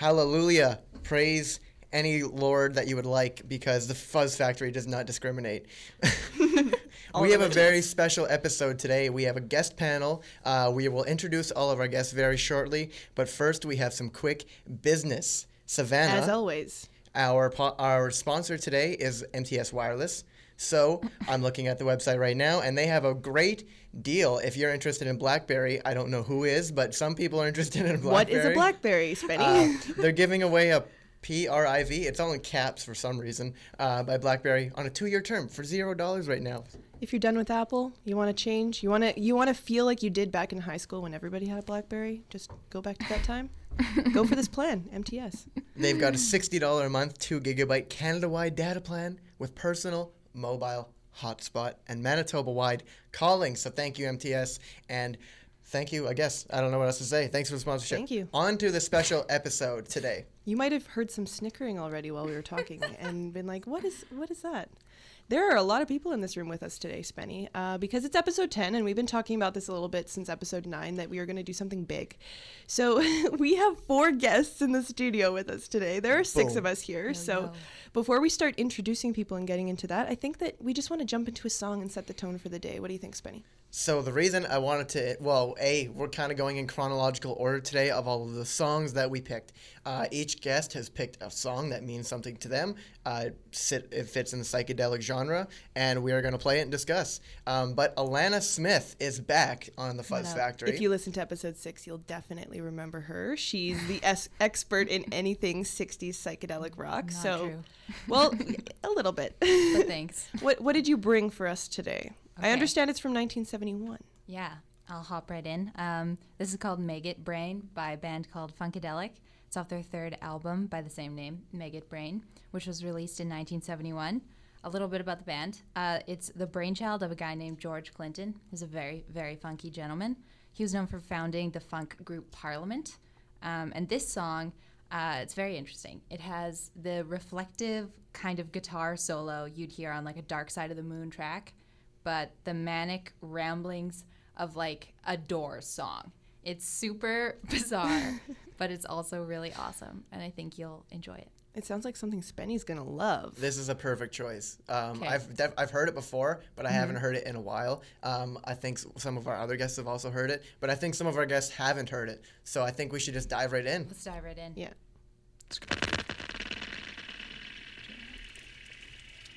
Hallelujah. Praise any Lord that you would like because the Fuzz Factory does not discriminate. we have a very special episode today. We have a guest panel. Uh, we will introduce all of our guests very shortly, but first we have some quick business. Savannah. As always. Our, po- our sponsor today is MTS Wireless. So I'm looking at the website right now, and they have a great deal. If you're interested in BlackBerry, I don't know who is, but some people are interested in BlackBerry. What is a BlackBerry, Spenny? Uh, they're giving away a PRIV. It's all in caps for some reason uh, by BlackBerry on a two-year term for zero dollars right now. if you're done with Apple, you want to change, you want to you want to feel like you did back in high school when everybody had a BlackBerry. Just go back to that time. go for this plan, MTS. They've got a $60 a month, 2 gigabyte Canada wide data plan with personal, mobile, hotspot, and Manitoba wide calling. So thank you, MTS. And thank you, I guess. I don't know what else to say. Thanks for the sponsorship. Thank you. On to the special episode today. You might have heard some snickering already while we were talking and been like, "What is what is that?" There are a lot of people in this room with us today, Spenny, uh, because it's episode 10, and we've been talking about this a little bit since episode 9 that we are going to do something big. So we have four guests in the studio with us today. There are six Boom. of us here. Yo, so yo. before we start introducing people and getting into that, I think that we just want to jump into a song and set the tone for the day. What do you think, Spenny? So the reason I wanted to, well, a we're kind of going in chronological order today of all of the songs that we picked. Uh, each guest has picked a song that means something to them. Uh, sit, it fits in the psychedelic genre, and we are going to play it and discuss. Um, but Alana Smith is back on the Fuzz What up? Factory. If you listen to episode six, you'll definitely remember her. She's the es- expert in anything 60s psychedelic rock. Not so, true. well, a little bit. But thanks. what What did you bring for us today? I understand it's from 1971. Yeah, I'll hop right in. Um, this is called Maggot Brain by a band called Funkadelic. It's off their third album by the same name, Maggot Brain, which was released in 1971. A little bit about the band. Uh, it's the brainchild of a guy named George Clinton, who's a very, very funky gentleman. He was known for founding the funk group Parliament. Um, and this song, uh, it's very interesting. It has the reflective kind of guitar solo you'd hear on like a Dark Side of the Moon track, but the manic ramblings of like a Doors song. It's super bizarre, but it's also really awesome, and I think you'll enjoy it. It sounds like something Spenny's gonna love. This is a perfect choice. Um, Okay. I've def- I've heard it before, but I haven't heard it in a while. Um, I think some of our other guests have also heard it, but I think some of our guests haven't heard it. So I think we should just dive right in. Let's dive right in. Yeah.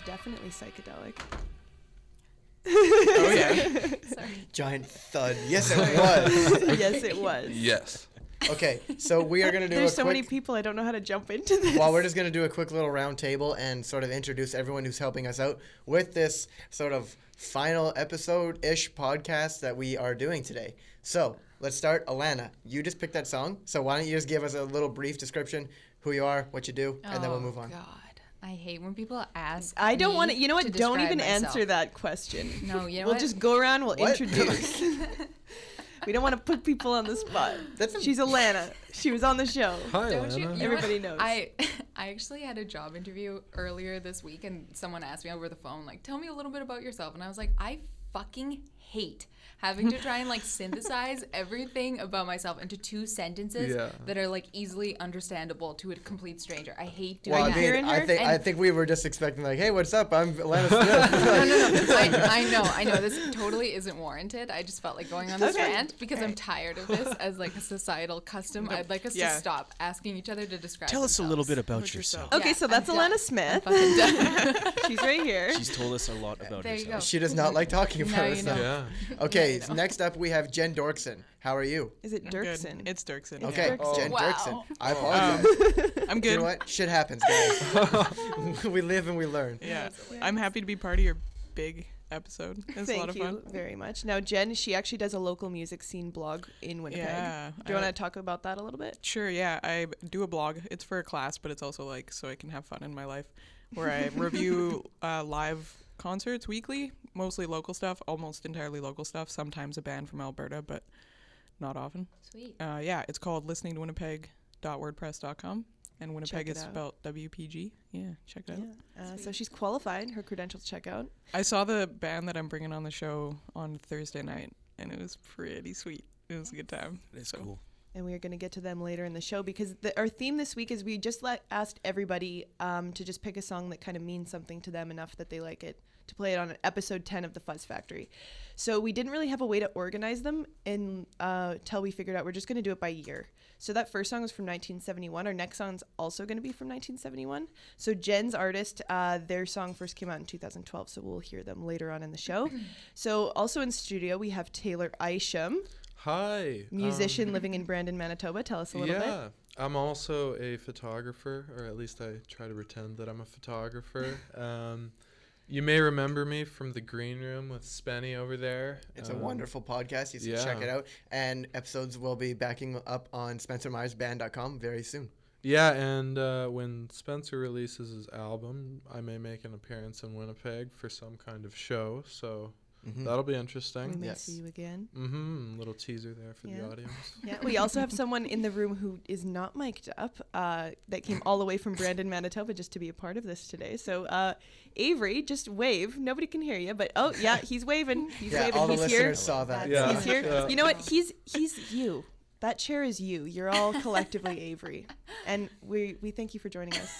So definitely psychedelic. Oh yeah. Sorry. Giant thud. Yes, it was. yes, it was. yes. Okay, so we are gonna do There's a so quick. many people. I don't know how to jump into this. Well, we're just going to do a quick little round table and sort of introduce everyone who's helping us out with this sort of final episode ish podcast that we are doing today. So let's start. Alana, you just picked that song. So why don't you just give us a little brief description, who you are, what you do, and then we'll Oh, move on. God, I hate when people ask. I don't want to. You know what? Don't even myself. answer that question. No, you know we'll what? just go around. We'll What? introduce. we don't want to put people on the spot. That's- She's Alana. She was on the show. Hi, Don't you, Lana. you know Everybody what? knows. I I actually had a job interview earlier this week, and someone asked me over the phone, like, "Tell me a little bit about yourself," and I was like, "I fucking hate having to try and like synthesize everything about myself into two sentences Yeah. that are like easily understandable to a complete stranger. I hate doing Well, I that. mean, hearing I her? think I think we were just expecting like, hey, what's up? I'm Alana Smith. no, no, no. I, I know, I know. This totally isn't warranted. I just felt like going on this Okay. rant because I'm tired of this as like a societal custom. I'd like us Yeah. to stop asking each other to describe. Tell us a little bit about About yourself. yourself. Okay, Yeah, so that's I'm Alana Smith. She's right here. She's told us a lot about There you herself. go. she does not like talking about Now you herself. know. Yeah. Okay, Now you know. next up we have Jen Dorkson. How are you? Is it I'm. Dirksen? It's Dirksen. Okay, Dirksen. Jen Wow. Dirksen. I Um, apologize. I'm good. you know what? Shit happens, guys. we live and we learn. Yeah. I'm happy to be part of your big episode. It's a lot of fun. Thank you very much. Now, Jen, she actually does a local music scene blog in Winnipeg. Yeah. Do you want to talk about that a little bit? Sure, yeah. I do a blog. It's for a class, but it's also like so I can have fun in my life, where I review uh, live concerts weekly, mostly local stuff, almost entirely local stuff. Sometimes a band from Alberta, but not often. Sweet. Uh, yeah, it's called listening to Winnipeg.wordpress.com, and Winnipeg is out. spelled W-P-G. Yeah, check it out. Uh, so she's qualified. Her credentials check out. I saw the band that I'm bringing on the show on Thursday night, and it was pretty sweet. It was a good time. It's So- cool. and we are going to get to them later in the show because the, our theme this week is we just let, asked everybody um, to just pick a song that kind of means something to them enough that they like it to play it on episode 10 of the Fuzz Factory. So we didn't really have a way to organize them until uh, we figured out we're just going to do it by year. So that first song was from 1971. Our next song's also going to be from 1971. So Jen's artist, uh, their song first came out in 2012, so we'll hear them later on in the show. so also in studio we have Taylor Isham, Hi. um, musician living in Brandon, Manitoba. Tell us a little bit. yeah, I'm also a photographer, or at least I try to pretend that I'm a photographer. um, you may remember me from the green room with Spenny over there. It's a Um, wonderful podcast. You should check it out. And episodes will be backing up on SpencerMyersBand.com very soon. Yeah, and uh, when Spencer releases his album, I may make an appearance in Winnipeg for some kind of show. So Mhm. that'll be interesting. We interesting. may Yes. see you again. Mm-hmm. Little teaser there for Yeah. the audience. Yeah, we also have someone in the room who is not mic'd up uh, that came all the way from Brandon, Manitoba, just to be a part of this today. So, uh, Avery, just wave. Nobody can hear you, but oh yeah, he's waving. He's Yeah, waving. all the he's listeners here. saw that. Yeah. He's here. Yeah. You know what? He's he's you. That chair is you. You're all collectively Avery, and we we thank you for joining us.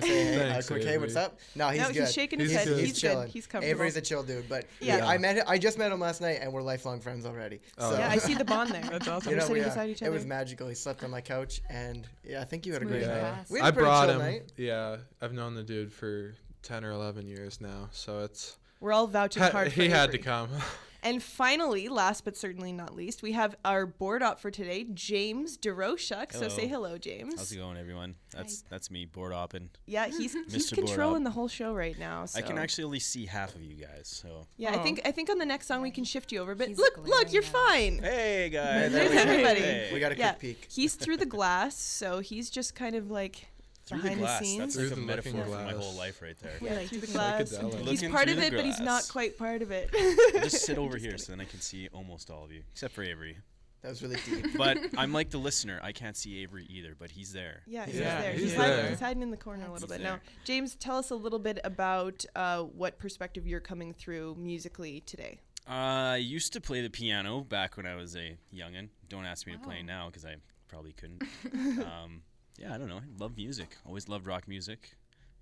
Do you want to say hey, uh, quick hey, what's up? No, he's no, good. he's shaking his He's head. good. He's, He's good. chilling. He's comfortable. Avery's a chill dude, but Yeah. yeah, I met him, I just met him last night, and we're lifelong friends already. Oh, so, yeah, I see the bond there. That's awesome. you We're sitting we, uh, beside each other. it was magical. He slept on my couch, and yeah, I think you had a great and night. fast. We had I a pretty brought chill him. night. Yeah, I've known the dude for ten or eleven years now, so it's We're all vouching ha- hard. for he had to come. And finally, last but certainly not least, we have our board op for today, James DeRoshuk. So say hello, James. How's it going, everyone? That's that's me, board opping. Yeah, he's he's Mr. Controlling the whole show right now. So. I can actually only see half of you guys. So Yeah, I Oh. think I think on the next song we can shift you over. But He's look, look, you're at us. fine. hey guys, there There's everybody. Hey. We got a quick Yeah, peek. he's through the glass, so he's just kind of like through behind the glass. the scenes. That's Through like a the looking metaphor for my whole life right there. Yeah, through through the the glass. He's part of it, but he's not quite part of it. Just sit over here so then I can see almost all of you, except for Avery. That was really deep. But I'm like the listener. I can't see Avery either, but he's there. Yeah, he's Yeah, there. he's He's, hiding, he's hiding in the corner a little He's bit. Now. James, tell us a little bit about uh, what perspective you're coming through musically today. Uh, I used to play the piano back when I was a youngin. Don't ask me to play now because I probably couldn't. um, yeah, I don't know. I love music. Always loved rock music,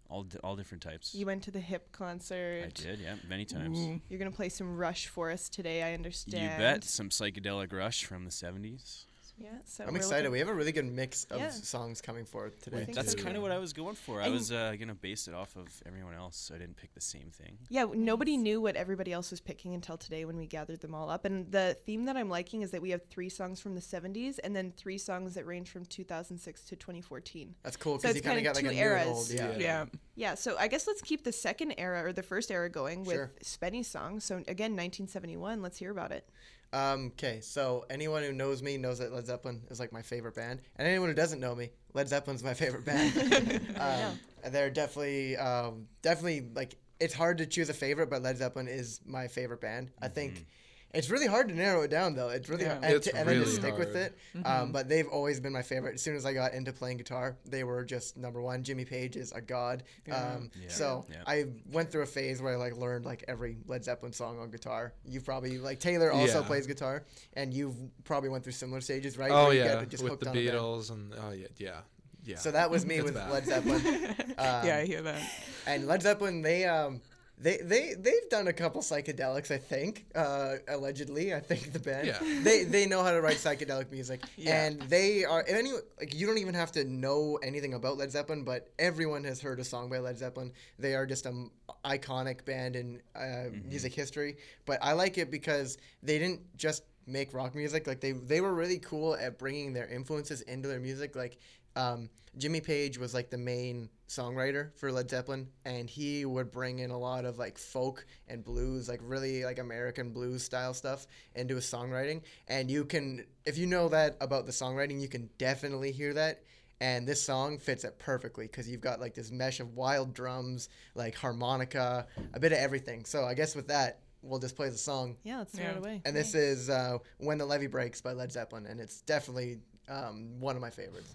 all di- all different types. You went to the hip concert. I did, yeah, many mm-hmm. times. Ooh. You're gonna play some Rush for us today. I understand. You bet. Some psychedelic rush from the 70s. Yeah, so I'm excited. looking- We have a really good mix of Yeah. songs coming forth today. think That's so, kind too. of what I was going for. I And- was uh, gonna base it off of everyone else, so I didn't pick the same thing. Yeah, w- nobody knew what everybody else was picking until today when we gathered them all up. And the theme that I'm liking is that we have three songs from the 70s and then three songs that range from 2006 to 2014. That's cool So you it's kind of got like two a new eras. old. Yeah. Yeah. Yeah. Yeah, so I guess let's keep the second era or the first era going with Sure. Spenny's song. So again, 1971. Let's hear about it. Um, okay, so anyone who knows me knows that Led Zeppelin is like my favorite band, and anyone who doesn't know me, Led Zeppelin's my favorite band. um, they're definitely, um, definitely like it's hard to choose a favorite, but Led Zeppelin is my favorite band. I think it's really hard to narrow it down though. It's really Yeah. hard, and, It's to, and then to really stick with hard. it. Um, but they've always been my favorite. As soon as I got into playing guitar, they were just number one. Jimmy Page is a god. Um, Yeah. So Yeah. I went through a phase where I like learned like every Led Zeppelin song on guitar. You probably like Taylor also Yeah. plays guitar, and you've probably went through similar stages, right? Oh Where you yeah, get just with hooked the on a band. Beatles and oh yeah, yeah, yeah. So that was me with bad. Led Zeppelin. Um, yeah, I hear that. and Led Zeppelin, they um, they they they've done a couple psychedelics, I think. Uh, allegedly, I think the band. Yeah. They they know how to write psychedelic music, Yeah. and they are any like you don't even have to know anything about Led Zeppelin, but everyone has heard a song by Led Zeppelin. They are just an iconic band in uh, music history. But I like it because they didn't just make rock music. Like they they were really cool at bringing their influences into their music. Like um, Jimmy Page was like the main songwriter for Led Zeppelin, and he would bring in a lot of like folk and blues, like really like American blues style stuff into his songwriting. And you can, if you know that about the songwriting, you can definitely hear that. And this song fits it perfectly because you've got like this mesh of wild drums, like harmonica, a bit of everything. So I guess with that, we'll just play the song. Yeah, let's throw Yeah. it away. And this is uh, When the Levee Breaks by Led Zeppelin, and it's definitely um, one of my favorites.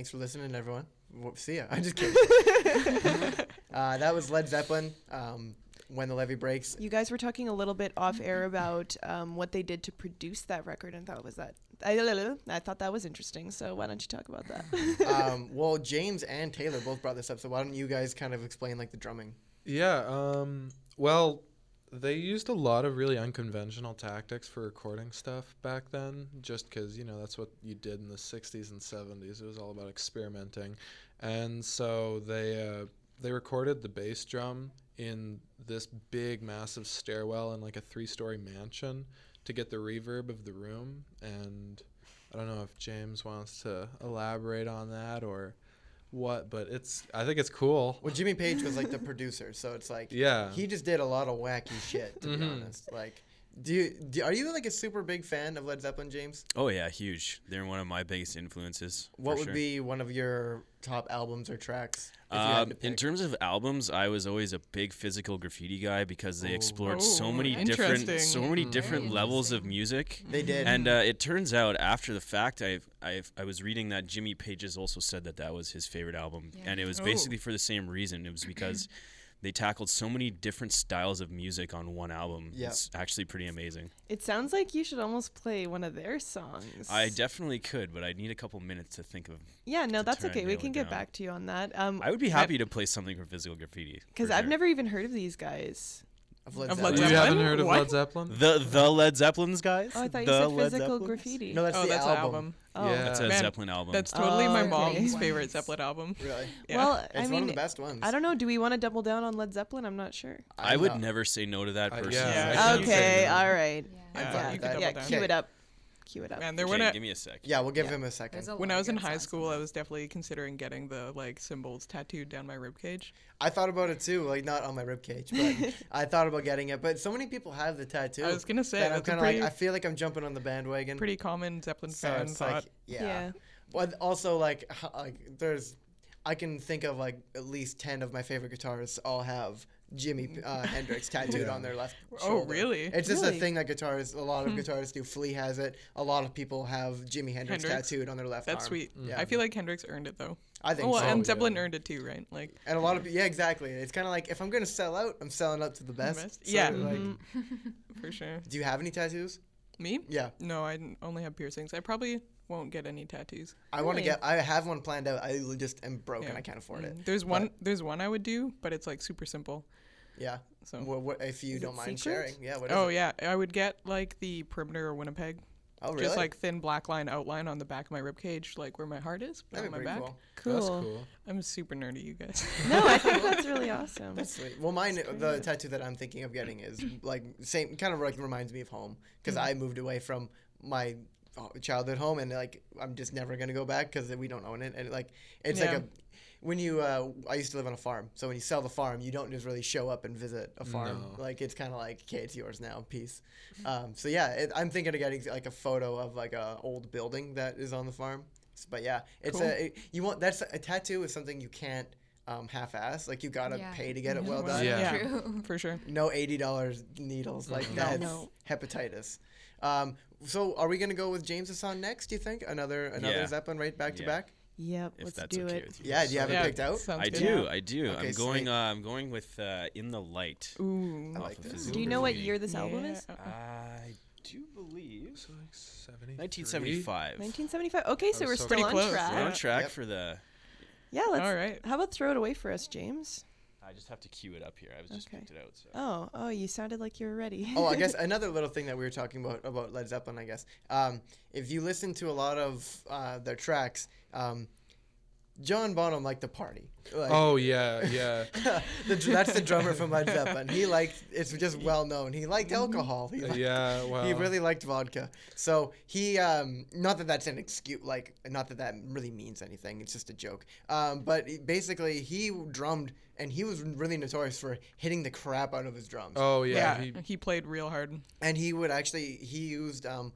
Thanks for listening, everyone. Well, see ya. I'm just kidding. uh, that was Led Zeppelin. Um, when the levee breaks. You guys were talking a little bit off air about um, what they did to produce that record, and thought was that I, I thought that was interesting. So why don't you talk about that? um, well, James and Taylor both brought this up, so why don't you guys kind of explain like the drumming? Yeah. Um. Well, they used a lot of really unconventional tactics for recording stuff back then, just because you know that's what you did in the '60s and '70s. It was all about experimenting, and so they uh, they recorded the bass drum in this big, massive stairwell in like a three-story mansion to get the reverb of the room. And I don't know if James wants to elaborate on that or what, but it's I think it's cool. Well, Jimmy Page was like the producer, so it's like Yeah. he just did a lot of wacky shit. To be Mhm. honest, like. Do you, do, are you like a super big fan of Led Zeppelin, James? Oh yeah, huge. They're one of my biggest influences. What would sure. be one of your top albums or tracks? if you had Um, in terms of albums, I was always a big physical graffiti guy because they Oh. explored so Oh, many different, so many Mm. different Very levels of music. they did. And uh, it turns out after the fact, I've, I've I was reading that Jimmy Pages also said that that was his favorite album, Yeah. and it was Oh. basically for the same reason. It was because they tackled so many different styles of music on one album. Yeah. It's actually pretty amazing. it sounds like you should almost play one of their songs. I definitely could, but I need a couple minutes to think of. yeah, no, that's okay. We can get down. back to you on that. Um, I would be happy to play something for physical graffiti. because I've sure. never even heard of these guys. Of Led of Led Zeppelin. you haven't heard of What? Led Zeppelin? the the Led Zeppelins guys. Oh, I thought you the said Led physical Zeppelins? graffiti. No, that's oh, the that's album. album. oh, Yeah. That's a Man, Zeppelin album. That's totally my Oh, okay. mom's Ones. favorite Zeppelin album. Really, Yeah. well, it's I one of the best ones. I don't know. Do we want to double down on Led Zeppelin? I'm not sure. I would know. never say no to that Uh, yeah, Yeah, okay, all right. Yeah. I'm Yeah, fine Yeah, you could yeah, down. cue it up. Cue it up. Man, there Okay, were no, give me a sec. Yeah, we'll give Yeah. him a second. A when I was in high school, I was definitely considering getting the like symbols tattooed down my rib cage. I thought about it too, like not on my rib cage, but I thought about getting it. But so many people have the tattoo. I was gonna say that I'm that's kind of pretty, like I feel like I'm jumping on the bandwagon. pretty common Zeppelin so fan it's thought. like yeah. Yeah. But also like like there's I can think of like at least ten of my favorite guitarists all have Jimi uh, Hendrix tattooed Yeah. on their left. Oh, really? It's just Really? a thing that guitarists, a lot of guitarists do. Flea has it. A lot of people have Jimi Hendrix, Hendrix? tattooed on their left That's arm. sweet. Yeah. I feel like Hendrix earned it though. I think Oh, well, so. and yeah. Zeppelin earned it too, right? Like And a lot of yeah, exactly. It's kind of like if I'm gonna sell out, I'm selling out to the best. best? So, Yeah. Like, Mhm. for sure. do you have any tattoos? Me? Yeah, No, I only have piercings. I probably won't get any tattoos. I want to get. I have one planned out. I just am broke and I can't afford it. Mm, There's one. There's one I would do, but it's like super simple. Yeah. So. What, what if you Is don't it mind secret? sharing? Yeah. What is Oh it? yeah, I would get like the perimeter of Winnipeg, Oh really? just like thin black line outline on the back of my rib cage, like where my heart is, but That'd on be my pretty back. cool. That's Cool. cool. I'm super nerdy, you guys. No, I think that's really awesome. That's sweet. Well, mine, That's the great. tattoo that I'm thinking of getting is like same, kind of like reminds me of home because Mm-hmm. I moved away from my uh, childhood home and like I'm just never gonna go back because we don't own it and like it's like Yeah. a when you uh, I used to live on a farm so when you sell the farm you don't just really show up and visit a farm No. like it's kind of like okay it's yours now peace um, so yeah it, I'm thinking of getting like a photo of like a old building that is on the farm S- but yeah it's Cool. a it, you want that's a tattoo is something you can't um, half-ass like you gotta Yeah. pay to get it well Well, done Yeah. True. For sure. no eighty dollars needles like. No. that's No. hepatitis. Um, so are we gonna go with James song next? Do you think another another Yeah. Zeppelin right back to back? Yep, If let's that's do okay it. with you. Yeah, do you have yeah, it picked out? Sounds I good. do, I do. Okay, I'm going. Uh, I'm going with uh, "In the Light." Ooh. I like this. Physical Do you know what year this album Yeah. is? I do believe So like 1975. 1975. Okay, so we're so still Pretty on close, track. We're on track Yep. for the. Yeah, let's. All right. How about throw it away for us, James? I just have to cue it up here. I was just Okay. picked it out. So. Oh, oh, you sounded like you were ready. oh, I guess another little thing that we were talking about about Led Zeppelin. I guess um, if you listen to a lot of uh, their tracks, um, John Bonham liked the party. Like, Oh yeah, yeah. the, that's the drummer from Led Zeppelin. He liked. It's just well known. He liked alcohol. He liked yeah, well. he really liked vodka. So he, um, not that that's an excuse, like, not that that really means anything. It's just a joke. Um, but basically, he drummed, and he was really notorious for hitting the crap out of his drums. Oh Yeah, yeah. he, played real hard. And he would actually, he used um,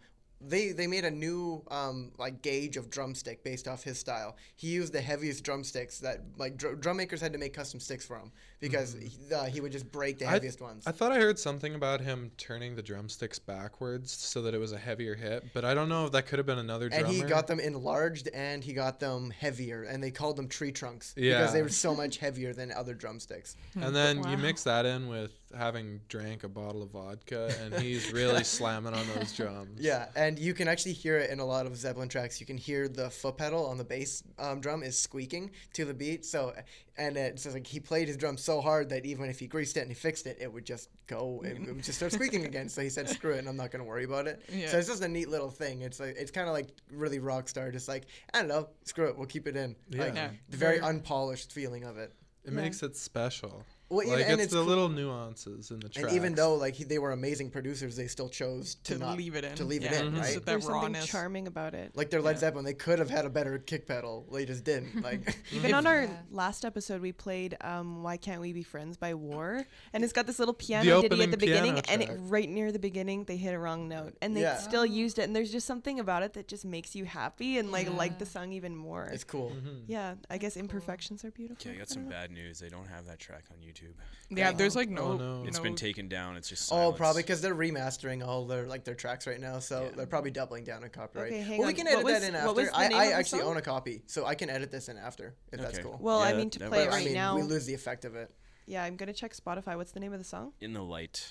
they they made a new um, like gauge of drumstick based off his style. He used the heaviest drumsticks that like dr- drum makers had to make custom sticks for him because he, uh, he would just break the I th- heaviest ones. I thought I heard something about him turning the drumsticks backwards so that it was a heavier hit, but I don't know if that could have been another drummer. and he got them enlarged and he got them heavier and they called them tree trunks Yeah. because they were so much heavier than other drumsticks. And then you mix that in with having drank a bottle of vodka, and he's really slamming on those drums. Yeah, and you can actually hear it in a lot of Zeppelin tracks. You can hear the foot pedal on the bass um, drum is squeaking to the beat. So, and it's just like he played his drum so hard that even if he greased it and he fixed it, it would just go, it, it would just start squeaking again. So he said, "Screw it, and I'm not gonna worry about it." Yeah. So it's just a neat little thing. It's like it's kind of like really rock star, just like I don't know, screw it, we'll keep it in. Like Yeah. the very Very- unpolished feeling of it. It makes it special. Well, like even- and it's, it's the cool- little nuances in the tracks. And even though like he, they were amazing producers, they still chose to, To not leave it in. To leave Yeah, it in, Mhm. right? Just that There's something charming about it. Like their Led Yeah. Zeppelin, they could have had a better kick pedal. They just didn't. Like Even on our Yeah. last episode, we played um, "Why Can't We Be Friends" by War, and it's got this little piano ditty at the beginning, piano and it, right near the beginning, they hit a wrong note, and they Yeah. still used it. And there's just something about it that just makes you happy and like like the song even more. it's cool. Mhm. yeah, I guess imperfections are beautiful. Okay, I got some bad news. They don't have that track on YouTube. Yeah, Oh. there's like no. Oh, no. It's no- been taken down. It's just Oh, probably because they're remastering all their like their tracks right now, so Yeah. they're probably doubling down on copyright. Okay, hang well, we can edit was- that in after. I, I actually song? own a copy, so I can edit this in after if that's cool. Well, I mean to that play it But, works. I right mean, now. we lose the effect of it. yeah, I'm gonna check Spotify. What's the name of the song? in the light.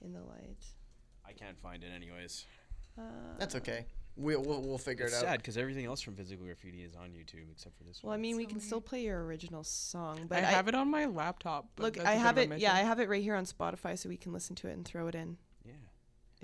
In the light. I can't find it anyways. Uh, That's okay. We'll we'll, we'll figure It's it out. sad because everything else from Physical Graffiti is on YouTube except for this one. Well, I one. mean, we So can still weird. play your original song, I but have it on my laptop. but Look, that's I a bit have of a it. Yeah, I mission. have it right here on Spotify, so we can listen to it and throw it in. yeah.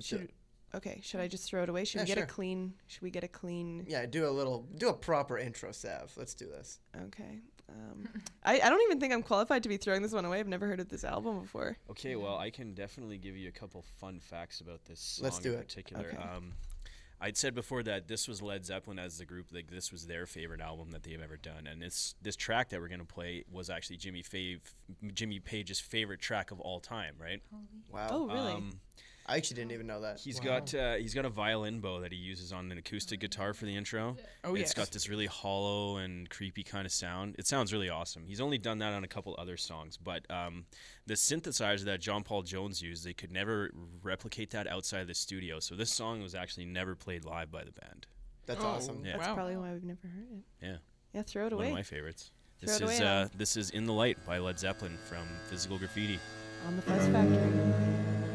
Should okay? Should I just throw it away? Should Yeah, we get sure. a clean? Should we get a clean? Yeah, do a little, do a proper intro, Sav. Let's do this. Okay. Um, I I don't even think I'm qualified to be throwing this one away. I've never heard of this album before. Okay, well, I can definitely give you a couple fun facts about this song Let's do in it. particular. Okay. Um, I'd said before that this was Led Zeppelin as the group, like this was their favorite album that they've ever done, and this this track that we're gonna play was actually Jimmy Fave, Jimmy Page's favorite track of all time, right? Wow. Oh, really? Um, I actually didn't even know that. He's got uh, he's got a violin bow that he uses on an acoustic guitar for the intro. Oh, It's yes. got this really hollow and creepy kind of sound. It sounds really awesome. He's only done that on a couple other songs, but um, the synthesizer that John Paul Jones used, they could never replicate that outside of the studio. So this song was actually never played live by the band. That's Oh. awesome. Yeah. That's Wow. probably why we've never heard it. Yeah, Yeah, throw it away. one of my favorites. Throw This it away is uh, this is "In the Light" by Led Zeppelin from Physical Graffiti. on the Fuzz Factory.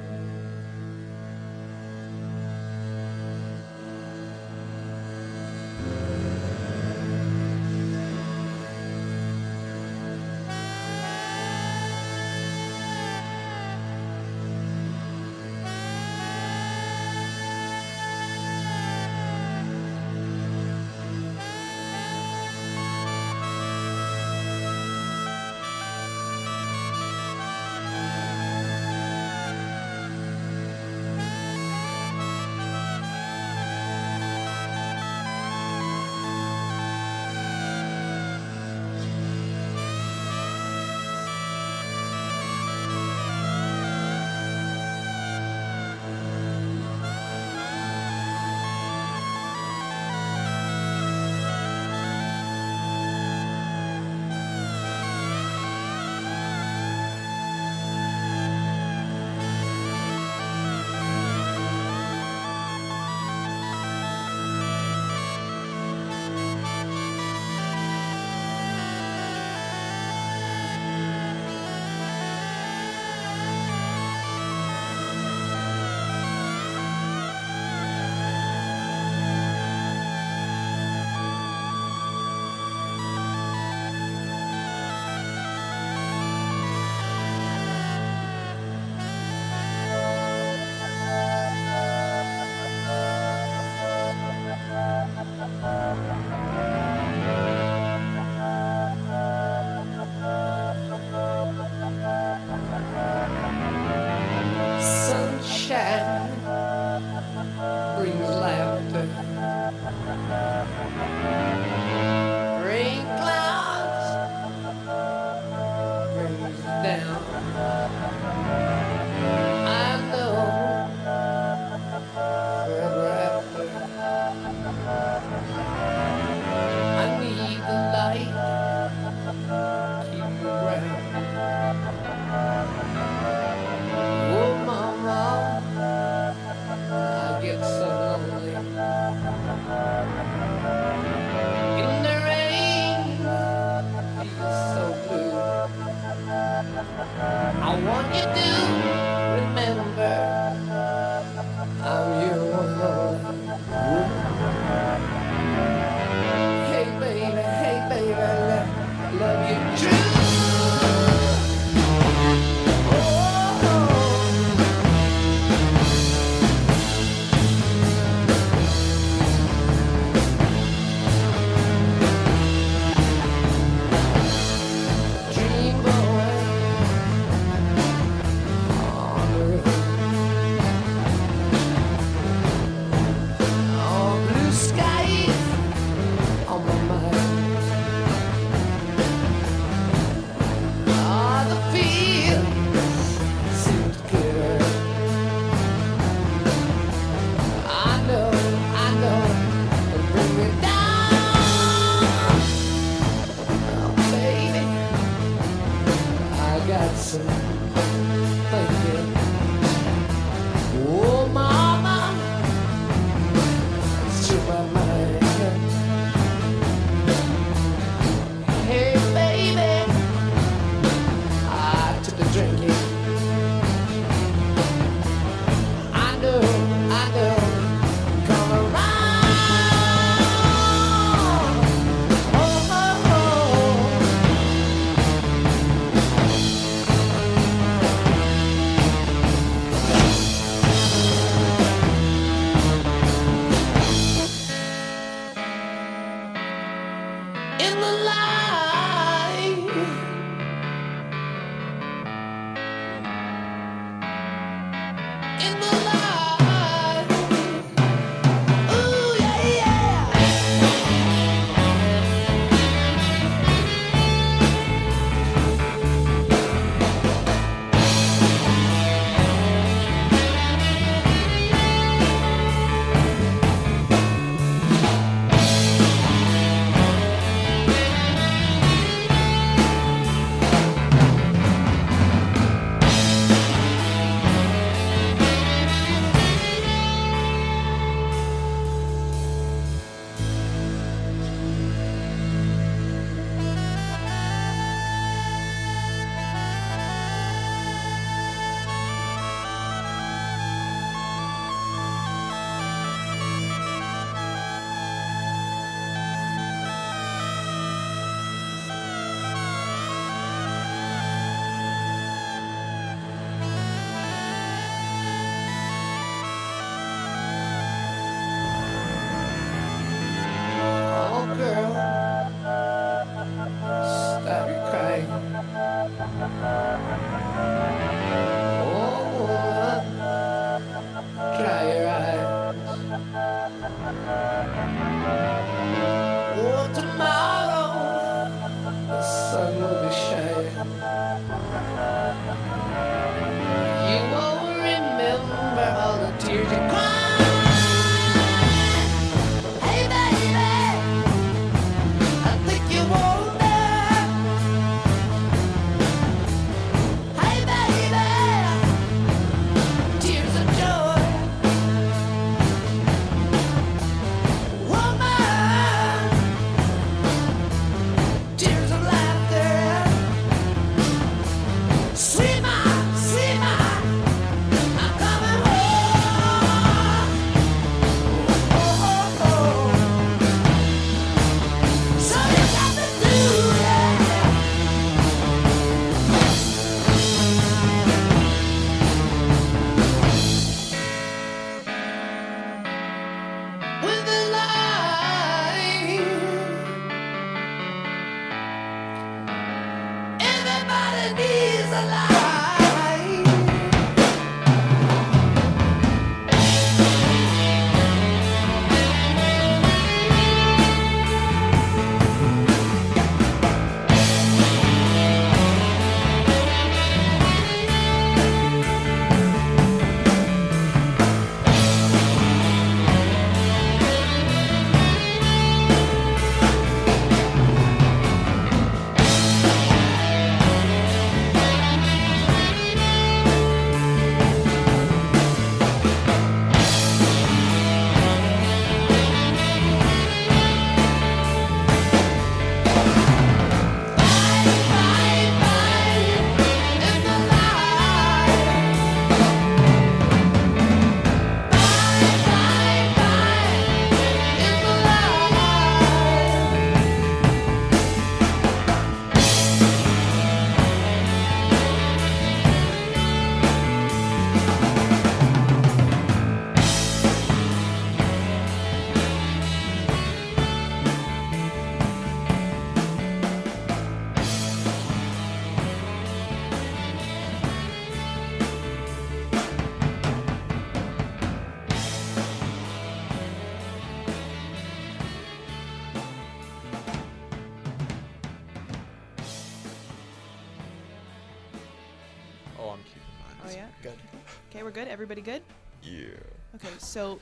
Everybody good? Yeah. Okay, so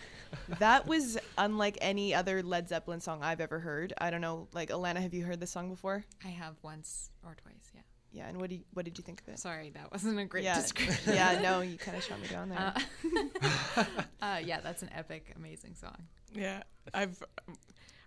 that was unlike any other Led Zeppelin song I've ever heard. I don't know, like Alana, have you heard this song before? I have once or twice, yeah. Yeah, and what do you, what did you think of it? Sorry, that wasn't a great yeah, description. yeah, no, you kind of shot me down there. Uh, uh, yeah, that's an epic, amazing song. Yeah, I've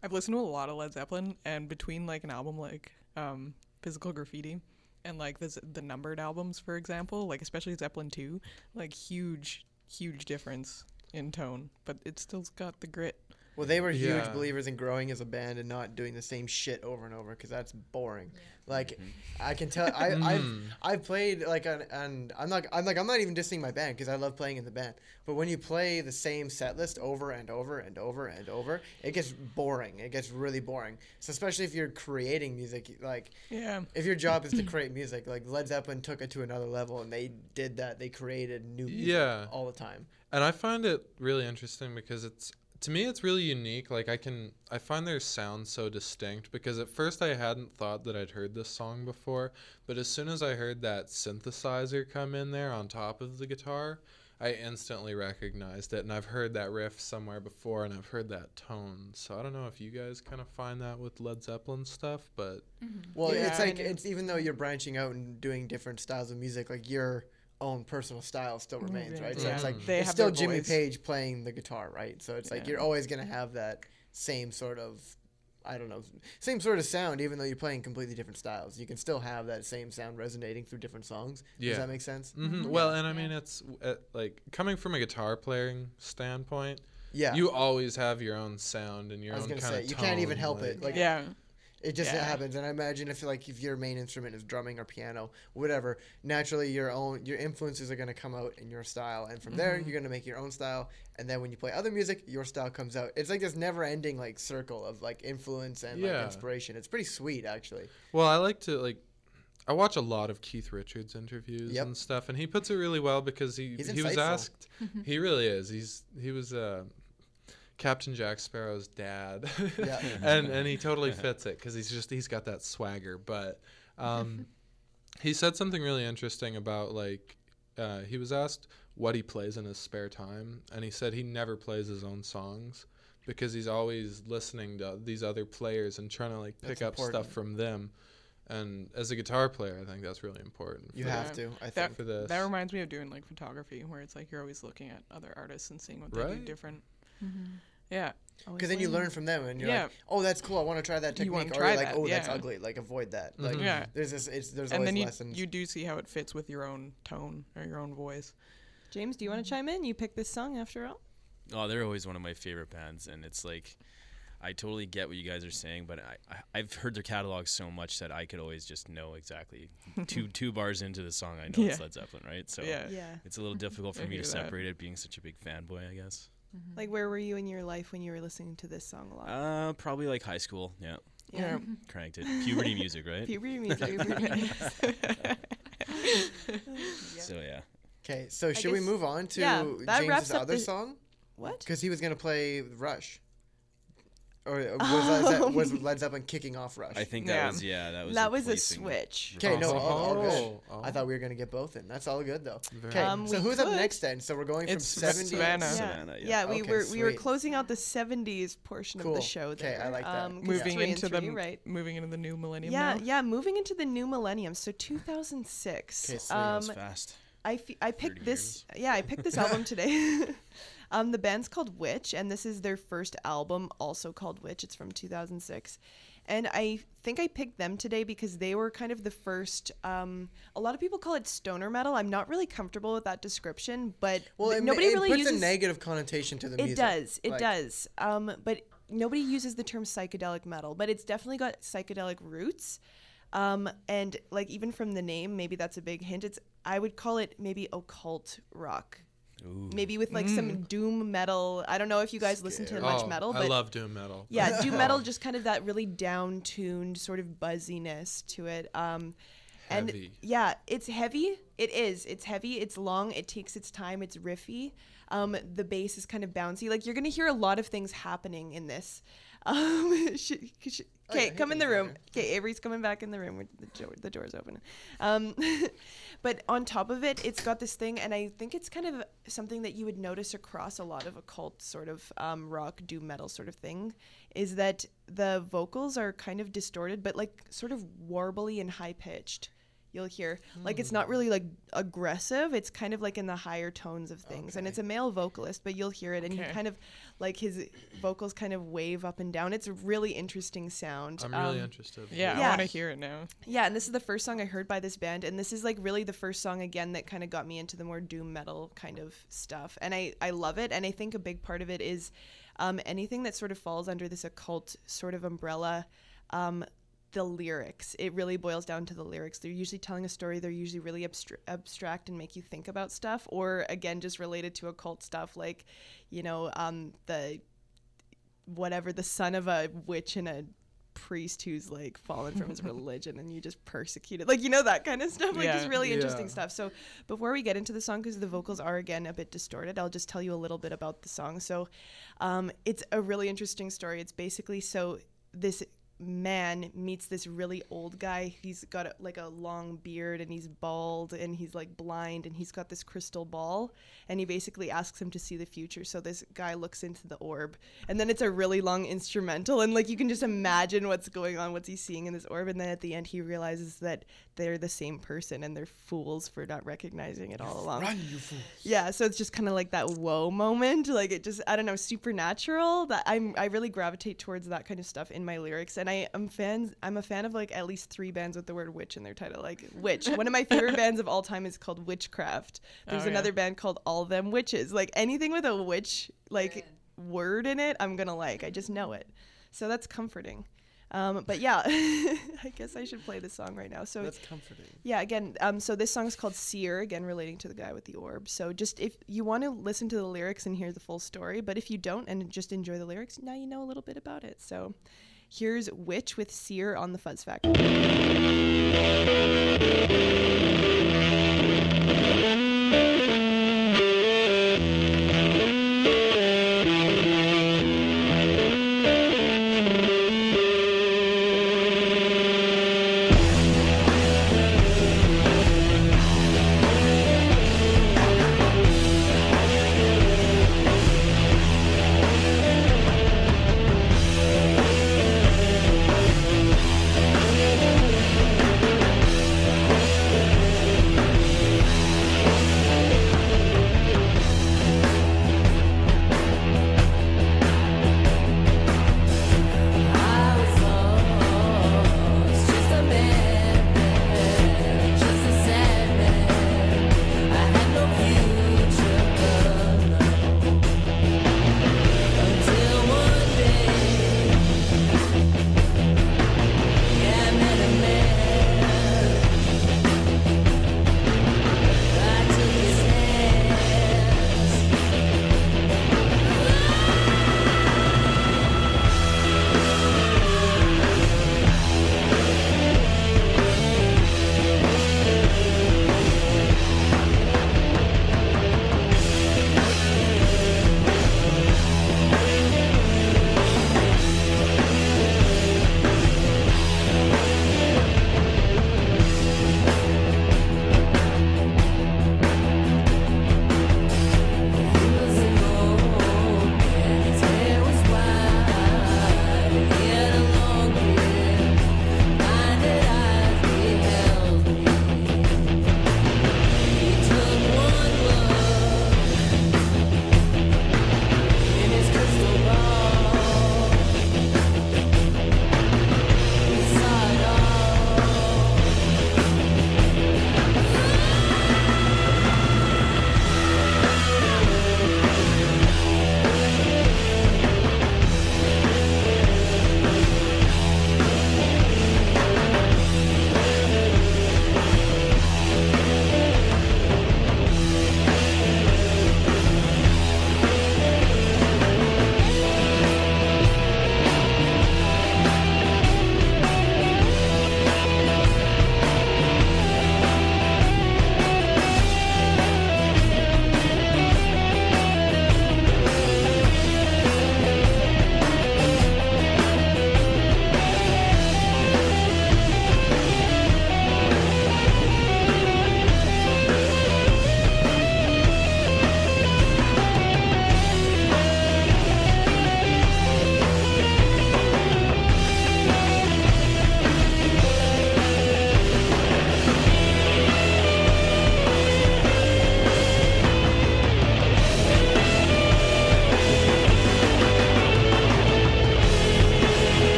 I've listened to a lot of Led Zeppelin, and between like an album like um, Physical Graffiti and like the the numbered albums, for example, like especially Zeppelin two, like huge huge difference in tone, but it still's got the grit. Well, they were huge Yeah. believers in growing as a band and not doing the same shit over and over because that's boring. Like, I can tell. I, I've Mm. I've played like on, and I'm not I'm like I'm not even dissing my band because I love playing in the band. But when you play the same set list over and over and over and over, it gets boring. It gets really boring. So especially if you're creating music, like Yeah. if your job is to create music, like Led Zeppelin took it to another level and they did that. They created new music Yeah. all the time. And I find it really interesting because it's to me it's really unique. Like I can I find their sound so distinct because at first I hadn't thought that I'd heard this song before, but as soon as I heard that synthesizer come in there on top of the guitar, I instantly recognized it and I've heard that riff somewhere before and I've heard that tone. So I don't know if you guys kind of find that with Led Zeppelin stuff, but mm-hmm. Well, it's Yeah, I like it's even though you're branching out and doing different styles of music, like your own personal style still remains, right? So it's like They it's have still Jimmy voice. Page playing the guitar, right? So it's like you're always gonna have that same sort of I don't know, same sort of sound, even though you're playing completely different styles. You can still have that same sound resonating through different songs. Yeah. Does that make sense? hmm well, and I mean it's uh, like coming from a guitar playing standpoint, Yeah. you always have your own sound and your I was own kind say of you can't even help it. Like Yeah. It just Yeah. happens, and I imagine if like if your main instrument is drumming or piano, whatever, naturally your own your influences are gonna come out in your style, and from there Mm-hmm. you're gonna make your own style, and then when you play other music, your style comes out. It's like this never-ending like circle of like influence and Yeah. like inspiration. It's pretty sweet, actually. Well, I like to like. I watch a lot of Keith Richards interviews Yep. and stuff, and he puts it really well because he He's he was asked. he really is. He's he was uh, Captain Jack Sparrow's dad, Yeah. and and he totally fits it because he's just he's got that swagger. But um, he said something really interesting about like uh, he was asked what he plays in his spare time, and he said he never plays his own songs because he's always listening to these other players and trying to like pick That's up stuff from them. And as a guitar player, I think that's really important. You for- have Yeah. to, I That, think. for this. that reminds me of doing like photography, where it's like you're always looking at other artists and seeing what they do Right. different. Yeah, Because then you learn from them, and you're Yeah. like, "Oh, that's cool. I want to try that You wanna technique." or try you're like, that, "Oh, that's yeah. ugly. Like, avoid that." Mm-hmm. Like, Yeah. there's this. It's there's and always then you lessons. you do see how it fits with your own tone or your own voice. James, do you want to mm-hmm. chime in? You picked this song after all. Oh, they're always one of my favorite bands, and it's like, I totally get what you guys are saying, but I, I I've heard their catalog so much that I could always just know exactly two two bars into the song. I know it's Yeah. Led Zeppelin, right? So Yeah. Yeah. it's a little difficult for I me to hear that. separate it, being such a big fanboy, I guess. Like, where were you in your life when you were listening to this song a lot? Uh, probably like high school. Yeah, Yeah. cranked it. Puberty music, right? Puberty music. puberty. So yeah. Okay, so should we guess- move on to yeah, that James's wraps up other the- song? what? Because he was gonna play Rush. Or uh, was, Led Ze- was Led Zeppelin kicking off Rush? I think that Yeah. was yeah. That was That was a switch. Okay, no, Oh, all, all good. oh. I thought we were gonna get both in. That's all good though. Okay, Um, so we who's up next then? So we're going from It's 70s. Savannah. Yeah, Savannah, yeah. yeah. we Okay, were we were closing out the '70s portion of the show. Okay, I like that. Um, 'cause moving three into three, the right. moving into the new millennium. Yeah, now. yeah, moving into the new millennium. So 2006. Okay, so um, That was fast. I, f- I picked 30 this. Yeah, I picked this album today. um, the band's called Witch, and this is their first album, also called Witch. It's from 2006. And I think I picked them today because they were kind of the first. Um, a lot of people call it stoner metal. I'm not really comfortable with that description, but Well, th- it, nobody it really puts uses a negative connotation to the it music. It does. It Like, does. Um, but nobody uses the term psychedelic metal, but it's definitely got psychedelic roots. Um, and like even from the name, maybe that's a big hint. It's I would call it maybe occult rock. Ooh. Maybe with like some doom metal. I don't know if you guys listen to much Oh, metal, I love doom metal. yeah, doom metal just kind of that really down tuned sort of buzziness to it. Um, and Heavy. yeah, it's heavy. It is. It's heavy. It's long. It takes its time. It's riffy. Um, the bass is kind of bouncy. Like you're gonna hear a lot of things happening in this. Um, sh- sh- Oh, yeah, okay, come in the room. Okay, Avery's coming back in the room. Where the, door, the door's open. Um, but on top of it, it's got this thing, and I think it's kind of something that you would notice across a lot of occult sort of um, rock, doom metal sort of thing, is that the vocals are kind of distorted, but like sort of warbly and high pitched. You'll hear like it's not really like aggressive. It's kind of like in the higher tones of things, and it's a male vocalist, but you'll hear it, and he kind of like his vocals kind of wave up and down. It's a really interesting sound. I'm really Um, interested. Yeah, Yeah. I want to hear it now. yeah, and this is the first song I heard by this band, and this is like really the first song again that kind of got me into the more doom metal kind of stuff, and I I love it, and I think a big part of it is. um, anything that sort of falls under this occult sort of umbrella. Um, the lyrics. It really boils down to the lyrics. They're usually telling a story. They're usually really abstra- abstract and make you think about stuff, or again, just related to occult stuff, like, you know, um, the whatever the son of a witch and a priest who's like fallen from his religion and you just persecuted like you know that kind of stuff like Yeah. just really interesting stuff so before we get into the song because the vocals are again a bit distorted i'll just tell you a little bit about the song so um, it's a really interesting story it's basically so this man meets this really old guy. He's got a, like a long beard and he's bald and he's like blind and he's got this crystal ball and he basically asks him to see the future. So this guy looks into the orb and then it's a really long instrumental and like you can just imagine what's going on what's he seeing in this orb. And then at the end he realizes that they're the same person and they're fools for not recognizing it all along. yeah so it's just kind of like that whoa moment. Like it just i don't know supernatural that i'm i really gravitate towards that kind of stuff in my lyrics. And i am fans i'm a fan of like at least three bands with the word witch in their title like witch one of my favorite bands of all time is called witchcraft there's Oh, yeah. another band called all them witches like anything with a witch like word in it i'm gonna like i just know it so that's comforting um, but yeah, I guess I should play this song right now. So That's comforting. yeah, again, um, so this song is called Seer, again relating to the guy with the orb. So just if you want to listen to the lyrics and hear the full story, but if you don't and just enjoy the lyrics, now you know a little bit about it. So here's Witch with Seer on the Fuzz Factor.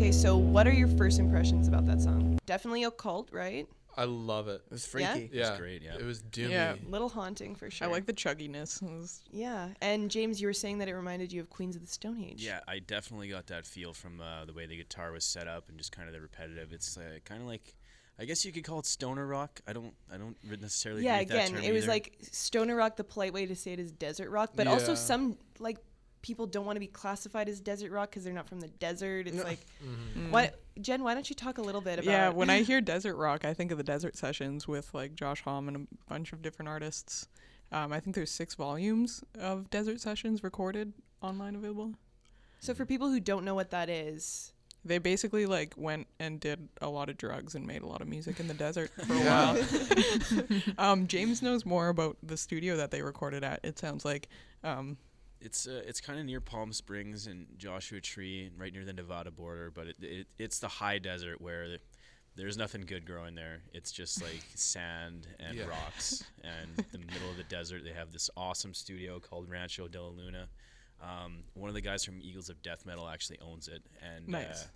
First impressions about that song? Definitely occult, right? I love it. It was Yeah? freaky. Yeah, great, yeah. It was doomy. Yeah. Little haunting for sure. I like the chugginess. It was- Yeah, and James, you were saying that it reminded you of Queens of the Stone Age. Yeah, I definitely got that feel from uh, the way the guitar was set up and just kind of the repetitive. It's uh, kind of like, I guess you could call it stoner rock. I don't, I don't re- necessarily. yeah. agree with that Again, term it was either. like stoner rock. The polite way to say it is desert rock, but also Yeah. some like people don't want to be classified as desert rock because they're not from the desert. It's like, Mm-hmm. what? Jen, why don't you talk a little bit about? yeah, when I hear desert rock, I think of the desert sessions with like Josh Homme and a bunch of different artists. Um, I think there's six volumes of desert sessions recorded online available. so for people who don't know what that is, They basically like went and did a lot of drugs and made a lot of music in the desert for a Yeah. while. um, James knows more about the studio that they recorded at. It sounds like. Um, It's uh, it's kind of near Palm Springs and Joshua Tree, right near the Nevada border. But it, it it's the high desert where the, there's nothing good growing there. It's just like sand and Yeah. rocks. And the middle of the desert, they have this awesome studio called Rancho de la Luna. Um, one of the guys from Eagles of Death Metal actually owns it, and Nice. uh,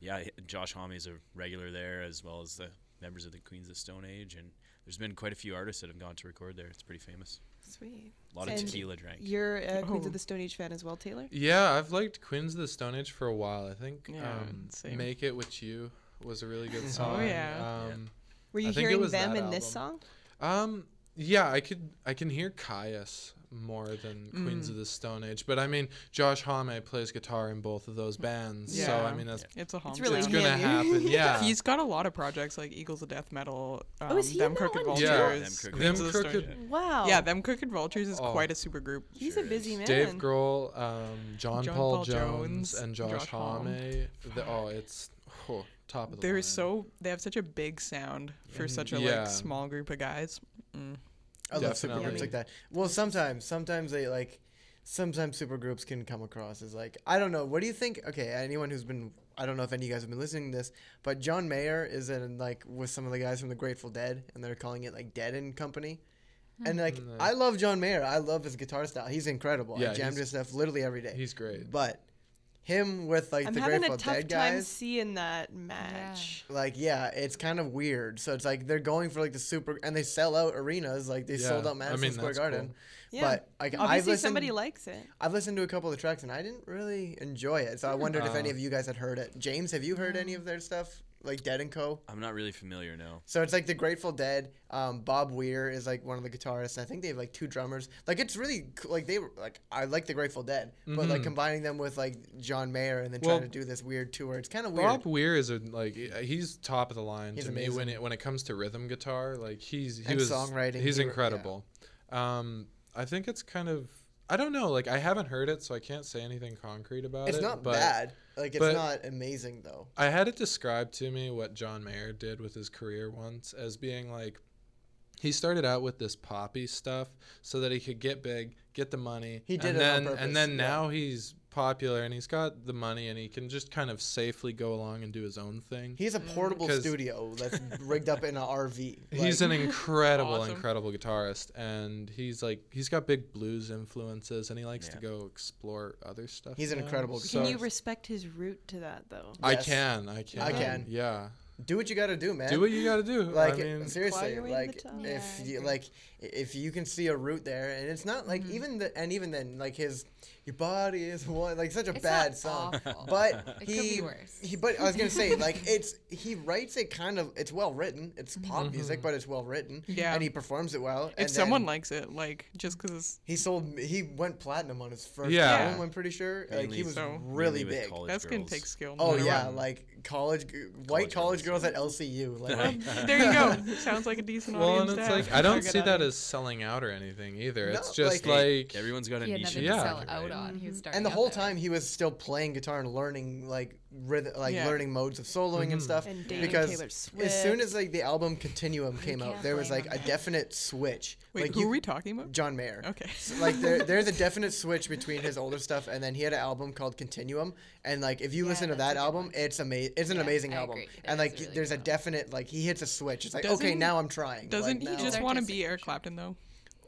yeah, Josh Homme is a regular there, as well as the members of the Queens of Stone Age. And there's been quite a few artists that have gone to record there. It's pretty famous. Sweet. A lot of tequila drank. You're a Queens Oh. of the Stone Age fan as well, Taylor. Yeah, I've liked Queens of the Stone Age for a while. I think Yeah, um, "Make It wit Chu" was a really good song. Oh, yeah. Um, Were you I hearing them that in this song? Um, yeah, I could I can hear Kyuss more than Queens Mm. of the Stone Age, but I mean Josh Homme plays guitar in both of those bands, yeah. so I mean that's it's a Homme It's really it's gonna happen. Yeah, He's got a lot of projects like Eagles of Death Metal, um, Oh, is he Them in that Crooked one Vultures, too? Yeah, Them Crooked Them of the Crooked- Wow. Yeah, Them Crooked Vultures is Oh. quite a super group. He's Sure a busy man. Dave Grohl, um, John, John Paul, Paul Jones, Jones, and Josh, Josh Homme. Homme. The, oh, it's oh, top of the They're line. so they have such a big sound for Mhm. such a Yeah. like small group of guys. Mm. I love super groups like that. Well, sometimes, sometimes they like, sometimes super groups can come across as like, I don't know. What do you think? Okay, anyone who's been, I don't know if any of you guys have been listening to this, but John Mayer is in like with some of the guys from the Grateful Dead, and they're calling it like Dead and Company. And like, Mm. I love John Mayer. I love his guitar style. He's incredible. Yeah, I jam he's- his stuff literally every day. He's great. But him with like I'm the having Grateful a tough Dead time guys. seeing that match. like yeah, it's kind of weird. So it's like they're going for like the super, and they sell out arenas. Like they sold Yeah, out I Madison mean, Square Garden. cool. Yeah. But like I've Obviously, listened, somebody likes it. I've listened to a couple of the tracks and I didn't really enjoy it. So I wondered if any Uh, of you guys had heard it. James, have you heard any of their stuff? Like Dead and Co. I'm not really familiar now. So it's like the Grateful Dead. Um, Bob Weir is like one of the guitarists. And I think they have like two drummers. Like it's really c- like they were like I like the Grateful Dead, but like Mhm. combining them with like John Mayer and then Well, trying to do this weird tour. It's kind of weird. Bob Weir is a, like he's top of the line He's to me when it when it comes to rhythm guitar. Like he's he And was songwriting, He's he wr- incredible. Um, I think it's kind of I don't know. Like I haven't heard it, so I can't say anything concrete about it's it. It's not but bad. Like it's but- not amazing though. I had it described to me what John Mayer did with his career once as being like he started out with this poppy stuff so that he could get big, get the money. He did and it on purpose, and then yeah. now he's popular and he's got the money and he can just kind of safely go along and do his own thing. He's a portable studio that's rigged up in an RV. He's an incredible, Awesome. incredible guitarist, and he's like he's got big blues influences, and he likes to go explore other stuff. He's an incredible So- Can you respect his root to that though? I can, I can, I can. Yeah, do what you got to do, man. do what you got to do. like I mean, seriously your way to the like top. Yeah, if you like i- if you can see a root there and it's not like even the and even then like his your body is one like such a It's bad not song awful. but It he could be worse. he but i was gonna say like it's he writes it kind of it's well written it's pop Mm-hmm. music but it's well written Yeah. and he performs it well If and someone then likes it, like just because he sold he went platinum on his first Yeah. album i'm pretty sure like Mainly he was so- really big college that's gonna take skill. oh yeah what. like college white college girls at lcu like there you go. Sounds like a decent well, and it's like. I don't see that as selling out or anything either. No, it's just like- Hey, like everyone's got a He had niche. nothing in Yeah. sell out right? on. He was starting and the whole there. time he was still playing guitar and learning like rhythm, like Yeah. learning modes of soloing and mm-hmm. stuff. And dating because Taylor as soon as like the album Continuum came out, there was like a definite switch. Wait, like who you, are we talking about? John Mayer. Okay. So, like there, there's a definite switch between his older stuff and then he had an album called Continuum and like if you Yeah, listen to that album one. it's amazing it's an Yeah, amazing I album agree. And like really there's a definite like he hits a switch it's like okay Doesn't- now I'm trying Doesn't like, he now- just want to be Eric. Clapton though?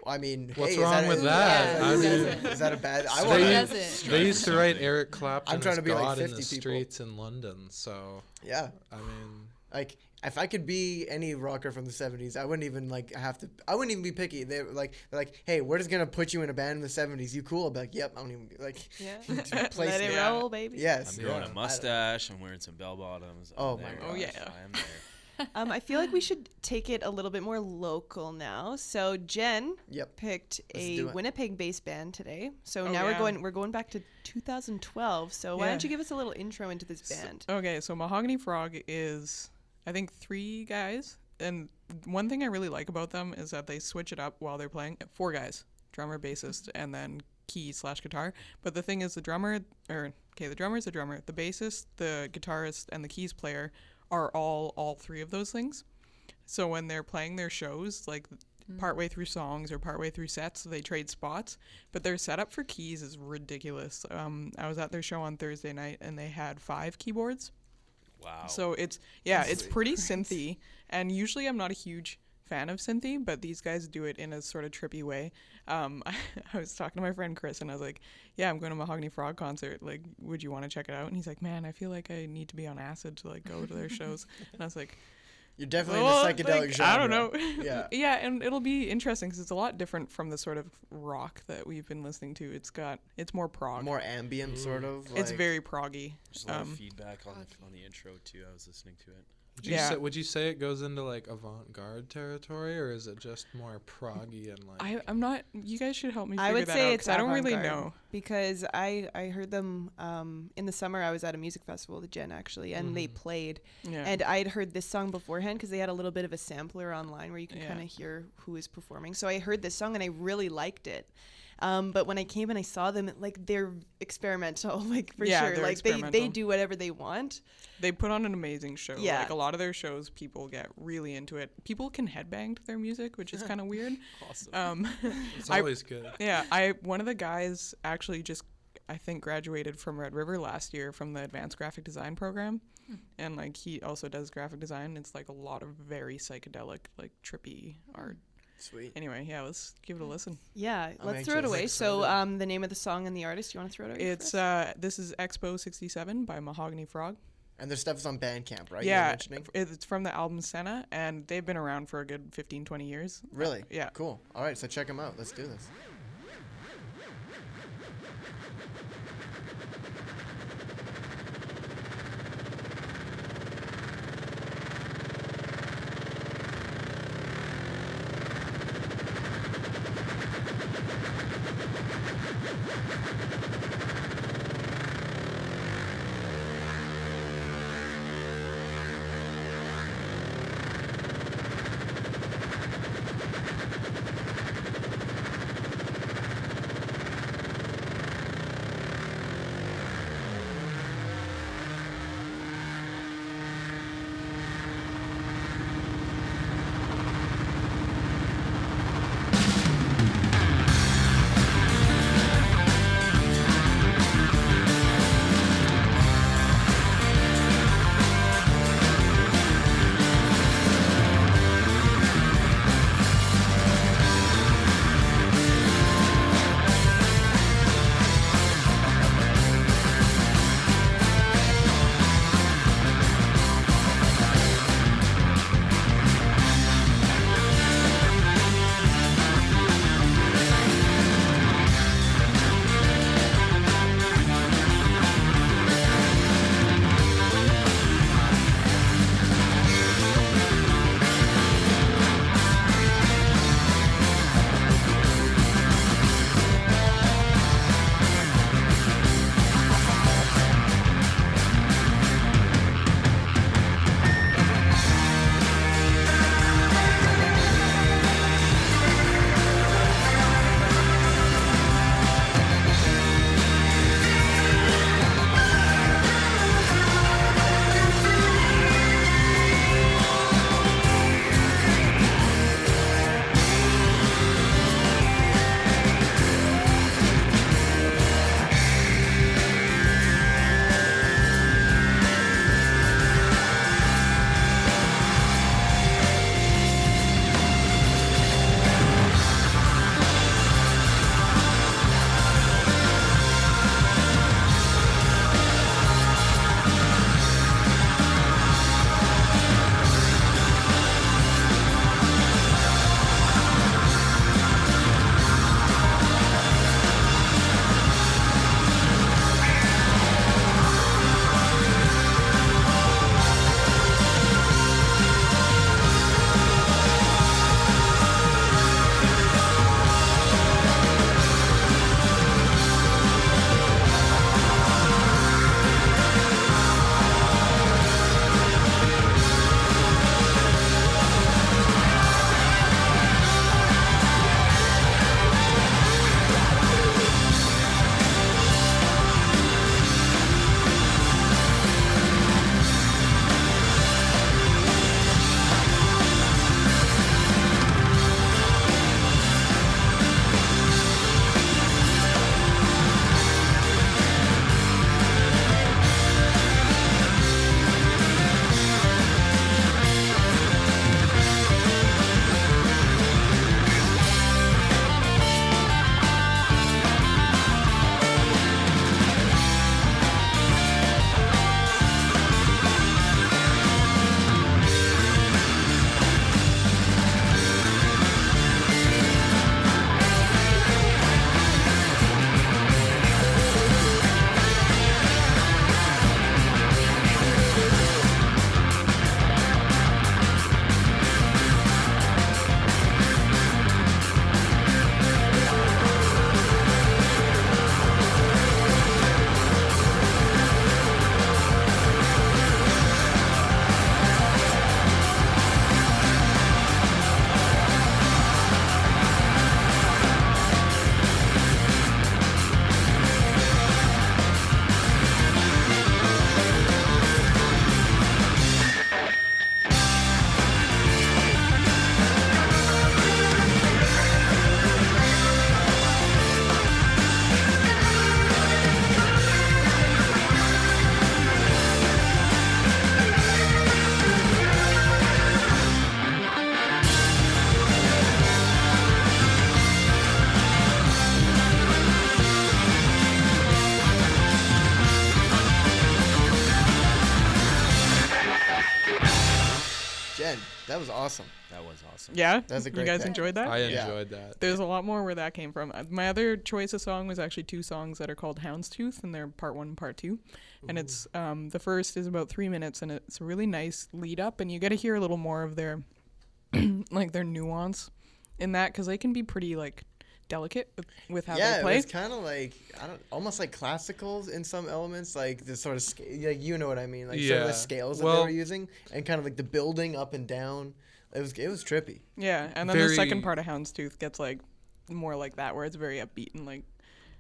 I mean, What's hey, is wrong that with a, that? Yeah, I is, mean- that, is that a bad? I Who want They, to. it? they used to write Eric Clapton I'm trying as to be like God in 50 the people. streets in London. So Yeah, I mean, like if I could be any rocker from the '70s, I wouldn't even like have to. I wouldn't even be picky. They're like, they're like, hey, we're just gonna put you in a band in the '70s. You cool? I'll be like, yep. I don't even like. Yeah. place Let it roll, baby. Yes. I'm growing Yeah. a mustache. I'm wearing some bell bottoms. Oh, oh I'm my there. gosh. Oh, yeah. I am there. Um, I feel like we should take it a little bit more local now. So Jen Yep. picked Let's a. Winnipeg-based band today. So Oh, now we're going we're going back to 2012. So why don't you give us a little intro into this band? Okay, so Mahogany Frog is, I think, three guys. And one thing I really like about them is that they switch it up while they're playing. Four guys drummer, bassist, and then key slash guitar. But the thing is, the drummer, or, okay, the drummer is the drummer. The bassist, the guitarist, and the keys player are all all three of those things. So when they're playing their shows, like partway through songs or partway through sets, they trade spots. But their setup for keys is ridiculous. Um, I was at their show on Thursday night and they had five keyboards. Wow. So it's yeah, it's pretty synthy. And usually I'm not a huge fan of synthy, but these guys do it in a sort of trippy way. Um, I, was talking to my friend Chris, and I was like, "Yeah, I'm going to Mahogany Frog concert. Like, would you want to check it out?" And he's like, "Man, I feel like I need to be on acid to like go to their shows." And I was like, You're definitely "Well, in the psychedelic like, genre. I don't know. Yeah. yeah, and it'll be interesting because it's a lot different from the sort of rock that we've been listening to. It's got it's more prog. More ambient, sort of. it's very proggy. There's a lot Um, of feedback on the, on the intro too. I was listening to it. Would you, Yeah. say, would you say it goes into like avant-garde territory, or is it just more proggy and like? I, I'm not. You guys should help me. Figure I would that say out, it's 'cause I don't really know. because I I heard them um, in the summer. I was at a music festival the Jen actually, and they played. Yeah. And I had heard this song beforehand because they had a little bit of a sampler online where you can Yeah. kind of hear who is performing. So I heard this song and I really liked it. Um, but when I came and I saw them, like they're experimental, like for Yeah, sure. Like they, they do whatever they want. They put on an amazing show. Yeah. Like a lot of their shows, people get really into it. People can headbang to their music, which is kind of weird. Awesome. Um, it's I- always good. yeah, I one of the guys actually just I think graduated from Red River last year from the advanced graphic design program, and like he also does graphic design. It's like a lot of very psychedelic, like trippy art. Sweet. Anyway, yeah, let's give it a listen. Yeah, I'm let's throw it away. So um, the name of the song and the artist, you want to throw it away? It's for us? uh, this is Expo '67 by Mahogany Frog. And their stuff is on Bandcamp, right? You yeah, mentioning? it's from the album Senna, and they've been around for a good 15, 20 years. Really? Yeah. Cool. All right, so check them out. Let's do this. Was awesome. That was awesome. Yeah, That's a You guys pick. enjoyed that? I Yeah. enjoyed that. There's a lot more where that came from. Uh, My other choice of song was actually two songs that are called Houndstooth, and they're part one and part two. And it's um, the first is about three minutes, and it's a really nice lead up, and you get to hear a little more of their like their nuance in that because they can be pretty like delicate with, with how yeah, they it play. was kind of like I don't, almost like classicals in some elements, like the sort of sca- like you know what I mean, like some of the scales that they were using, and kind of like the building up and down. It was it was trippy. yeah, and then the second part of Houndstooth gets like more like that, where it's very upbeat and like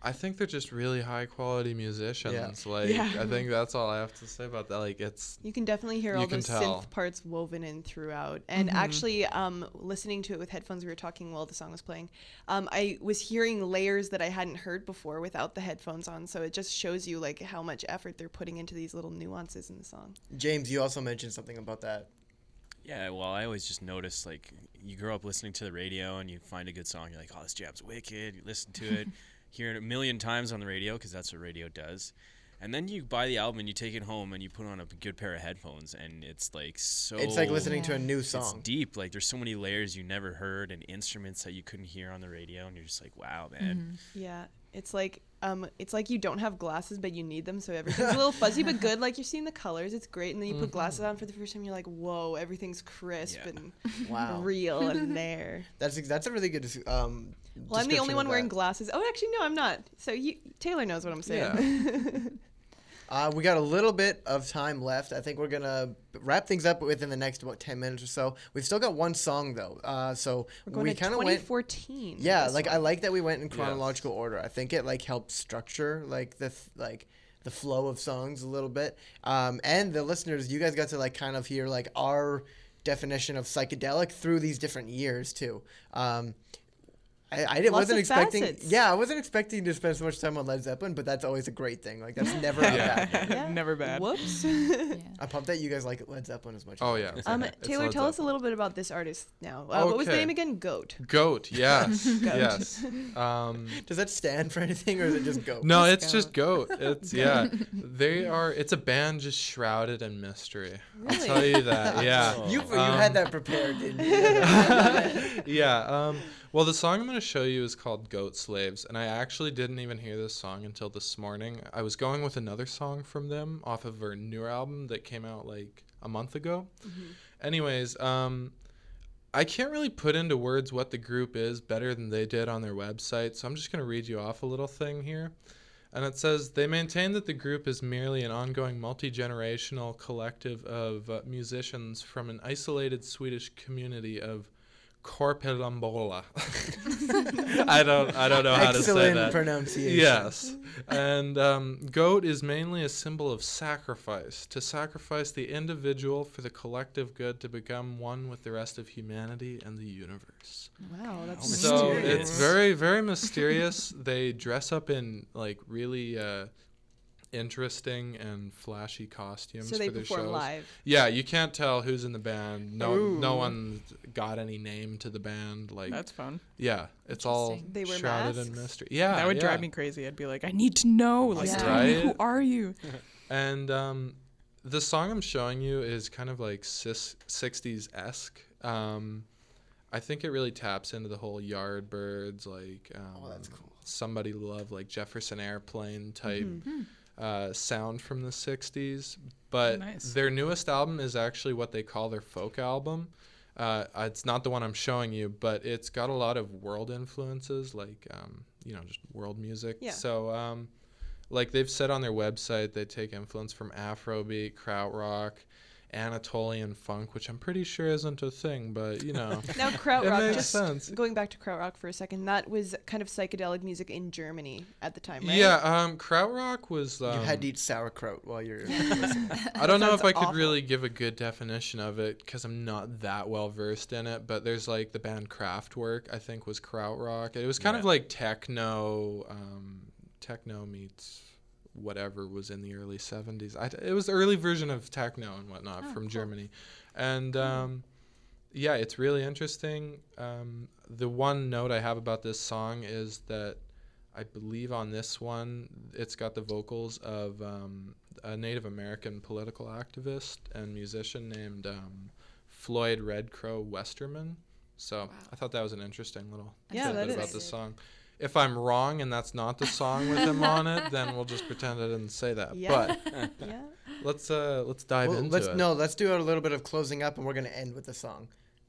I think they're just really high quality musicians. Like Yeah. I think that's all I have to say about that. Like it's You can definitely hear all can those tell. synth parts woven in throughout. And actually, um, listening to it with headphones, we were talking while the song was playing. Um, I was hearing layers that I hadn't heard before without the headphones on. So it just shows you like how much effort they're putting into these little nuances in the song. James, you also mentioned something about that. Yeah, well, I always just notice like you grow up listening to the radio and you find a good song, you're like, oh, this jam's wicked. You listen to it, hear it a million times on the radio because that's what radio does. And then you buy the album and you take it home and you put on a good pair of headphones and it's like so. It's like listening to a new song. It's deep. Like there's so many layers you never heard and instruments that you couldn't hear on the radio, and you're just like, wow, man. Yeah, it's like um, it's like you don't have glasses, but you need them, so everything's a little fuzzy but good. Like you're seeing the colors, it's great, and then you put glasses on for the first time, you're like, whoa, everything's crisp Yeah. and Wow, real and there. that's that's a really good. Um, Well, I'm the only one wearing glasses. Oh, actually, no, I'm not. So you, Taylor knows what I'm saying. Uh, we got a little bit of time left. I think we're gonna wrap things up within the next about ten minutes or so. We've still got one song though, uh, so We're going we kind of went. 2014. with Yeah, this like I like that we went in chronological order. I think it like helped structure like the th- like the flow of songs a little bit. Um, and the listeners, you guys got to like kind of hear like our definition of psychedelic through these different years too. Um, I, I didn't, wasn't expecting. facets. Yeah, I wasn't expecting to spend so much time on Led Zeppelin, but that's always a great thing. Like that's never Yeah. bad. Yeah. never bad. Woops. Yeah. I'm pumped that you guys like Led Zeppelin as much. oh as yeah. um, Taylor, Led tell us a little bit about this artist now. Uh, What was the name again? Goat. Goat. Yes. yes. Um, Does that stand for anything, or is it just go? no, Just it's just goat. It's yeah. They are. It's a band just shrouded in mystery. I'll tell you that. Yeah. You you Um, had that prepared, didn't you? yeah. Um, well, the song I'm going to show you is called Goat Slaves, and I actually didn't even hear this song until this morning. I was going with another song from them off of their newer album that came out like a month ago. Anyways, um, I can't really put into words what the group is better than they did on their website, so I'm just going to read you off a little thing here. And it says they maintain that the group is merely an ongoing multi generational collective of uh, musicians from an isolated Swedish community of Korpilombolo. I don't I don't know how to say Excellent that. pronunciation. Yes. And um, goat is mainly a symbol of sacrifice, to sacrifice the individual for the collective good to become one with the rest of humanity and the universe. Wow, that's So Mysterious. it's very, very mysterious. they dress up in like really uh, interesting and flashy costumes so they for their perform shows. live. Yeah, you can't tell who's in the band. No, no Ooh. one got any name to the band. Like, That's fun. yeah, it's all They wear shrouded in mystery. Yeah, that would yeah. drive me crazy. I'd be like, I need to know. Like, Yeah. tell me who are you? And um, the song I'm showing you is kind of like cis- 60s esque. Um, I think it really taps into the whole Yardbirds, like um, Oh, that's cool. somebody love like Jefferson Airplane type Mm-hmm. Uh, sound from the 60s. But Nice. their newest album is actually what they call their folk album. Uh, it's not the one I'm showing you, but it's got a lot of world influences, like um, you know, just world music. Yeah. So, um, like they've said on their website, they take influence from Afrobeat, krautrock, Anatolian funk, which I'm pretty sure isn't a thing, but you know, Now, it krautrock. makes Just sense. going back to krautrock for a second, that was kind of psychedelic music in Germany at the time, right? Yeah, um, krautrock was. Um, You had to eat sauerkraut while you're. I don't know if sounds I could awful. really give a good definition of it because I'm not that well versed in it. But there's like the band Kraftwerk, I think was krautrock. It was kind of like techno, um, techno meets whatever was in the early 70s. I, it was the early version of techno and whatnot Oh, from cool. Germany. And um, yeah, it's really interesting. Um, the one note I have about this song is that I believe on this one, it's got the vocals of um, a Native American political activist and musician named um, Floyd Red Crow Westerman. So I thought that was an interesting little Yeah, tidbit about is. the song. If I'm wrong and that's not the song with him on it, then we'll just pretend I didn't say that. Yeah. But yeah. let's uh let's dive Well, into let's it. no, let's do a little bit of closing up, and we're gonna end with the song.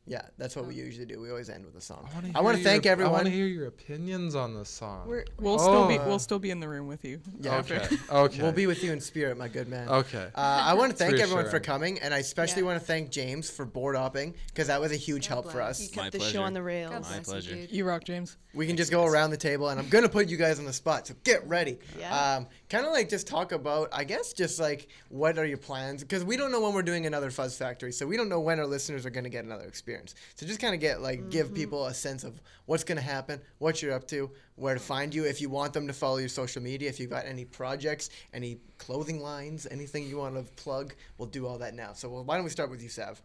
Yeah, that's what we usually do. We always end with a song. I want to thank your- I want to hear your opinions on the song. We're We'll still be Oh. we'll still be in the room with you. Yeah. after. okay. Okay. We'll be with you in spirit, my good man. okay. Uh, I want to It's thank everyone for coming, and I especially Yeah. want to thank James for board hopping because that was a huge God help for us. you kept My the show on the God rails. My bless you, pleasure. You rock, James. We can just go around the table, and I'm gonna put you guys on the spot, so get ready. Yeah. Um, kind of like just talk about, I guess, just like what are your plans? Because we don't know when we're doing another Fuzz Factory, so we don't know when our listeners are gonna get another experience. So just kind of get like give mm-hmm. people a sense of what's gonna happen, what you're up to, where to find you. If you want them to follow your social media, if you've got any projects, any clothing lines, anything you want to plug, we'll do all that now. So well, why don't we start with you, Sav?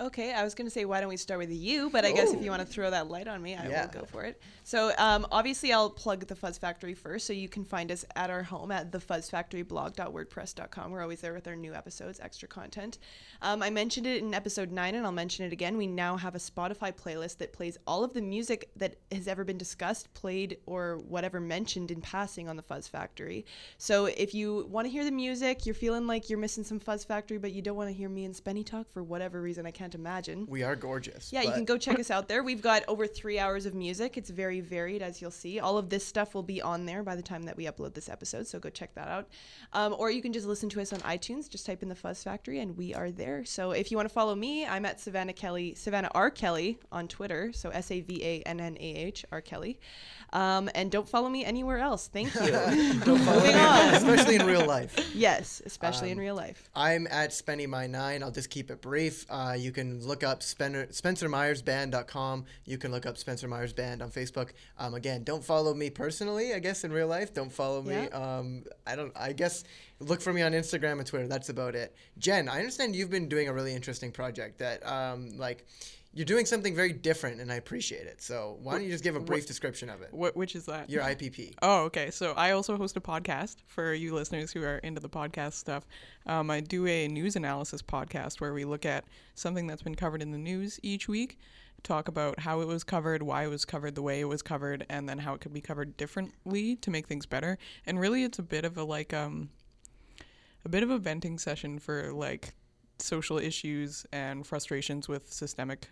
Okay, I was going to say, why don't we start with you? But I guess if you want to throw that light on me, I Yeah. will go for it. So, um, obviously, I'll plug the Fuzz Factory first. So, you can find us at our home at thefuzzfactoryblog.wordpress.com. We're always there with our new episodes, extra content. Um, I mentioned it in episode nine, and I'll mention it again. We now have a Spotify playlist that plays all of the music that has ever been discussed, played, or whatever mentioned in passing on the Fuzz Factory. So, if you want to hear the music, you're feeling like you're missing some Fuzz Factory, but you don't want to hear me and Spenny talk for whatever reason I can't imagine. We are gorgeous. Yeah, you can go check us out there. We've got over three hours of music. It's very varied, as you'll see. All of this stuff will be on there by the time that we upload this episode, so go check that out. Um, or you can just listen to us on iTunes. Just type in the Fuzz Factory, and we are there. So if you want to follow me, I'm at Savannah Kelly, Savannah R Kelly on Twitter. So S A V A N N A H R Kelly. Um, and don't follow me anywhere else. Thank you. Moving on. especially in real life. Yes, especially in Um, real life. I'm at Spenny My Nine. I'll just keep it brief. Uh, you can look up Spencer, SpencerMyersBand.com. You can look up Spencer Myers Band on Facebook. Um, again, don't follow me personally. I guess in real life, don't follow me. Yeah. Um, I don't. I guess look for me on Instagram and Twitter. That's about it. Jen, I understand you've been doing a really interesting project that, um, like. You're doing something very different, and I appreciate it. So why don't you just give a brief description of it? What which is that? Your IPP. Oh, okay. So I also host a podcast for you listeners who are into the podcast stuff. Um, I do a news analysis podcast where we look at something that's been covered in the news each week, talk about how it was covered, why it was covered the way it was covered, and then how it could be covered differently to make things better. And really, it's a bit of a like um, a bit of a venting session for like social issues and frustrations with systemic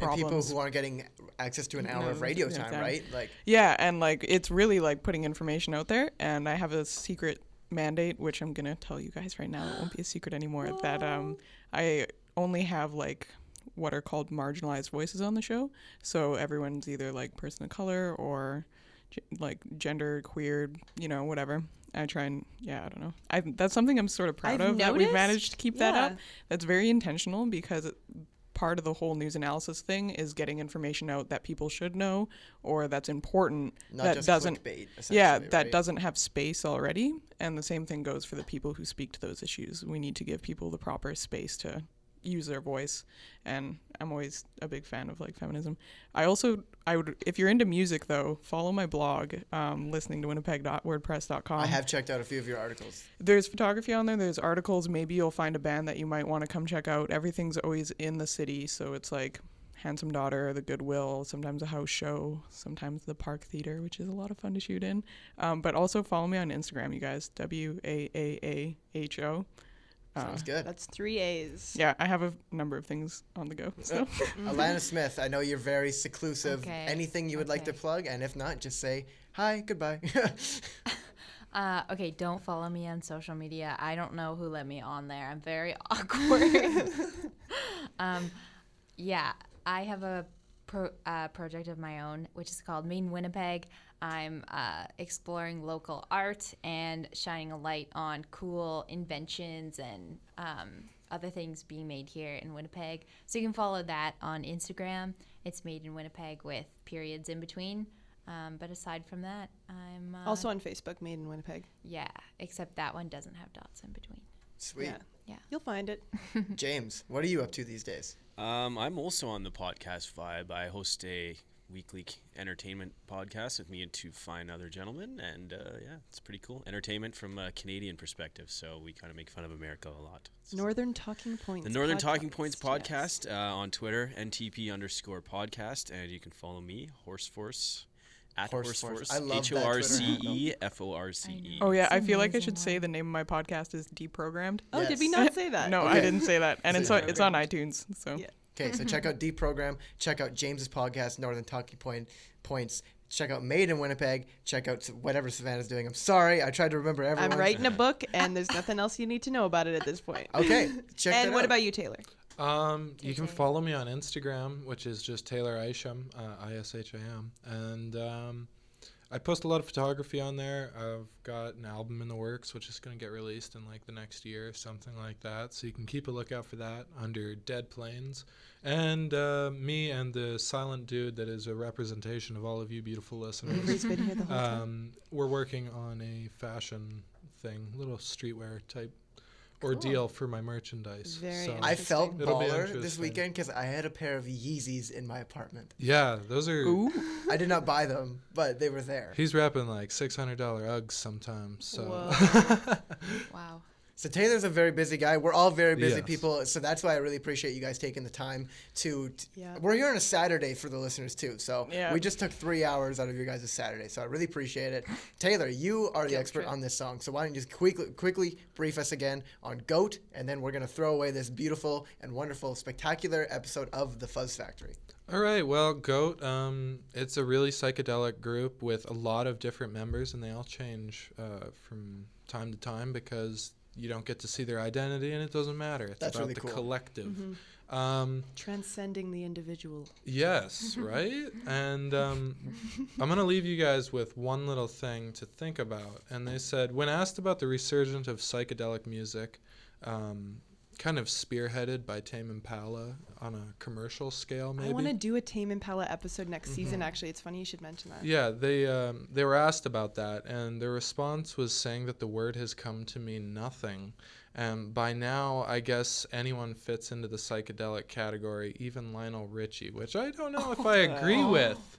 And people who aren't getting access to an hour No, of radio time, time. right? Like, Yeah, and like it's really like putting information out there. And I have a secret mandate, which I'm gonna tell you guys right now. It won't be a secret anymore. That um, I only have like what are called marginalized voices on the show. So everyone's either like person of color or g- like gender queer, you know, whatever. I try and yeah, I don't know. I that's something I'm sort of proud I've of that we've managed to keep that up. That's very intentional because it, part of the whole news analysis thing is getting information out that people should know or that's important not that doesn't yeah that right? doesn't have space already and the same thing goes for the people who speak to those issues we need to give people the proper space to use their voice and i'm always a big fan of like feminism. I also i would if you're into music though follow my blog um, listening to winnipeg.wordpress.com I have checked out a few of your articles. there's photography on there there's articles maybe you'll find a band that you might want to come check out. Everything's always in the city so it's like handsome daughter the goodwill sometimes a house show sometimes the park theater which is a lot of fun to shoot in. Um, but also follow me on instagram you guys w-a-a-a-h-o uh, Sounds good. That's three A's. yeah i have a number of things on the go so Alana Smith, I know you're very seclusive. Okay, Anything you would like to plug? And if not, just say hi, goodbye. Uh, okay, don't follow me on social media. I don't know who let me on there. I'm very awkward. um, yeah, I have a pro- uh, project of my own, which is called Made in Winnipeg. I'm uh, exploring local art and shining a light on cool inventions and um, other things being made here in Winnipeg. So you can follow that on Instagram. It's made in Winnipeg with periods in between. Um, but aside from that, I'm uh, Also on Facebook, Made in Winnipeg. yeah, except that one doesn't have dots in between. Sweet. Yeah. Yeah. You'll find it. James, what are you up to these days? Um, I'm also on the podcast vibe. I host a weekly entertainment podcast with me and two fine other gentlemen. And uh, yeah, it's pretty cool. Entertainment from a Canadian perspective. So we kind of make fun of America a lot. Northern Talking Points. The Northern Talking Points podcast, yes. uh, on Twitter, NTP underscore podcast, and you can follow me, Horse Force, at Horse Horse Force. Force, I love H that O R Twitter C handle. E F O R C E. Oh yeah, I feel like I should say the name of my podcast is Deprogrammed. Oh, did we not say that? No, I didn't say that, and it's on, it's on iTunes. So Yeah. Okay, so check out Deprogram. Check out James's podcast, Northern Talking Point Points. Check out Made in Winnipeg. Check out whatever Savannah's doing. I'm sorry, I tried to remember everyone. I'm writing a book, and there's nothing else you need to know about it at this point. Okay, check and that what out. about you, Taylor? Um, you can follow me on Instagram, which is just Taylor Isham, uh, I S H A M, and um, I post a lot of photography on there. I've got an album in the works, which is going to get released in like the next year, or something like that. So you can keep a lookout for that under Dead Planes. and uh, me and the silent dude that is a representation of all of you beautiful listeners. He's been here the whole time. Um, we're working on a fashion thing, little streetwear type ordeal for my merchandise. Very so, I felt Interesting. It'll be baller this weekend because I had a pair of Yeezys in my apartment. yeah, those are. ooh, I did not buy them, but they were there. He's rapping like six hundred dollar Uggs sometimes. So Wow. So Taylor's a very busy guy. We're all very busy Yes. people. So that's why I really appreciate you guys taking the time to. t- Yeah. We're here on a Saturday for the listeners too. So Yeah. we just took three hours out of your guys' Saturday. So I really appreciate it. Taylor, you are the Guilt expert trip. on this song. So why don't you just quickly quickly brief us again on Goat, and then we're gonna throw away this beautiful and wonderful, spectacular episode of the Fuzz Factory. all right, well, Goat. Um, it's a really psychedelic group with a lot of different members, and they all change uh, from time to time because you don't get to see their identity, and it doesn't matter. It's That's about really the cool. collective. Mm-hmm. Um, Transcending the individual. Yes, right? and um, I'm going to leave you guys with one little thing to think about. And they said, when asked about the resurgence of psychedelic music, um, kind of spearheaded by Tame Impala on a commercial scale, maybe. I want to do a Tame Impala episode next season. Actually, it's funny you should mention that. Yeah, they um, they were asked about that, and their response was saying that the word has come to mean nothing. And by now, I guess anyone fits into the psychedelic category, even Lionel Richie, which I don't know if I agree with.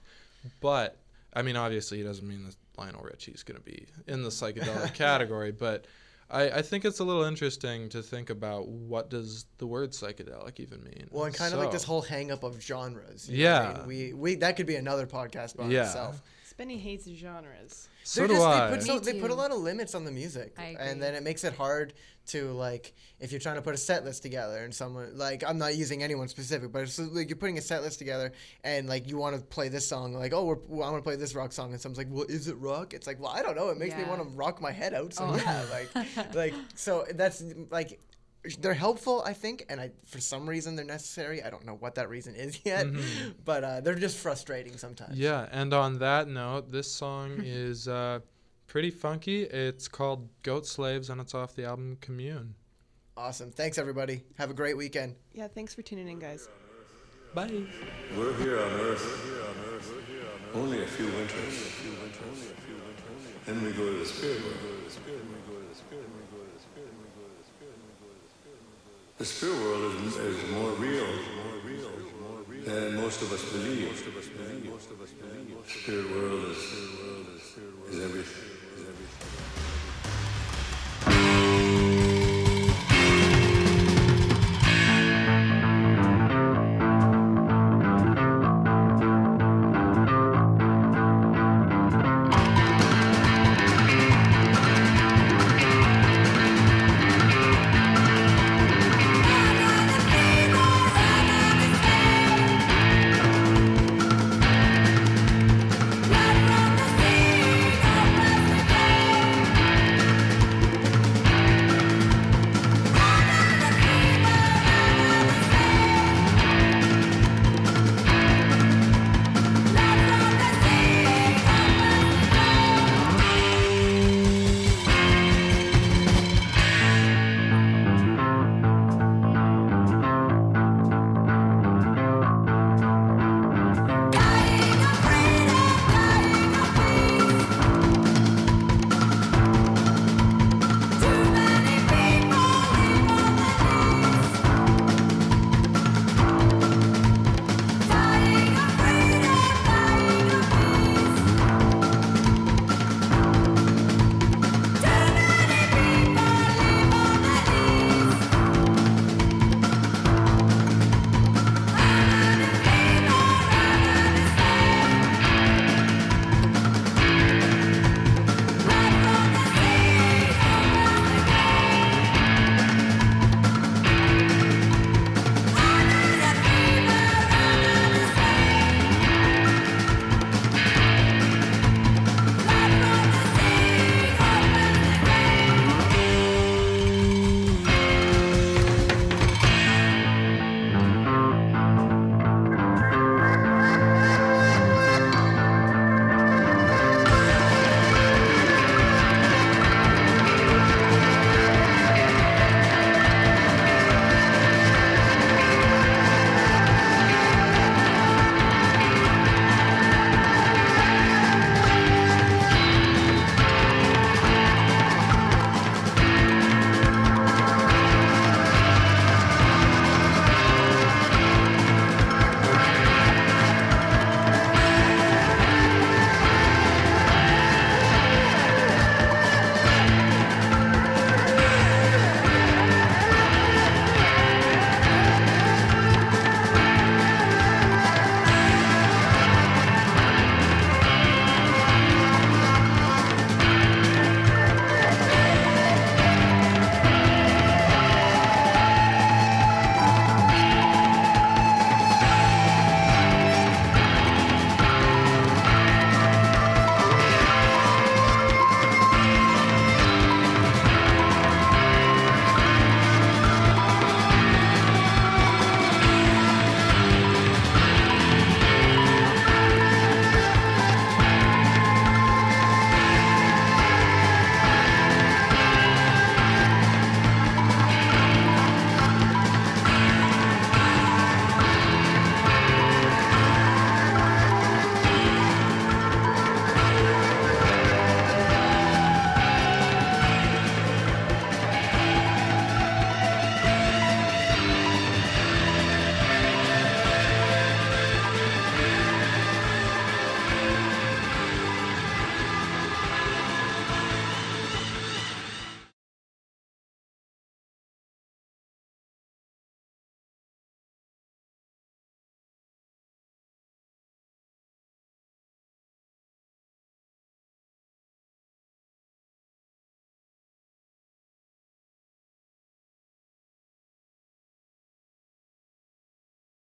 But I mean, obviously, he doesn't mean that Lionel Richie is going to be in the psychedelic category, but. I, I think it's a little interesting to think about what does the word psychedelic even mean. Well, and kind of like this whole hang up of genres. you know I Yeah. mean? We we that could be another podcast by Yeah. itself. Spenny hates genres. So They're do just, I. They put, so, they put a lot of limits on the music, I and then it makes it hard to like if you're trying to put a set list together and someone like I'm not using anyone specific, but it's like you're putting a set list together and like you want to play this song, like oh we're, well, I want to play this rock song, and someone's like, well is it rock? It's like well I don't know, it makes me want to rock my head out, so Oh. yeah, like like so that's like. They're helpful, I think, and I for some reason they're necessary. I don't know what that reason is yet, but uh, they're just frustrating sometimes. Yeah, and on that note, this song is uh, pretty funky. It's called Goat Slaves, and it's off the album Commune. Awesome. Thanks everybody. Have a great weekend. Yeah, thanks for tuning in, guys. Bye. We're here on Earth. Only a few winters. Then we go to the spirit world. The spirit world is, is more real than most of us believe. Spirit world is, is everything.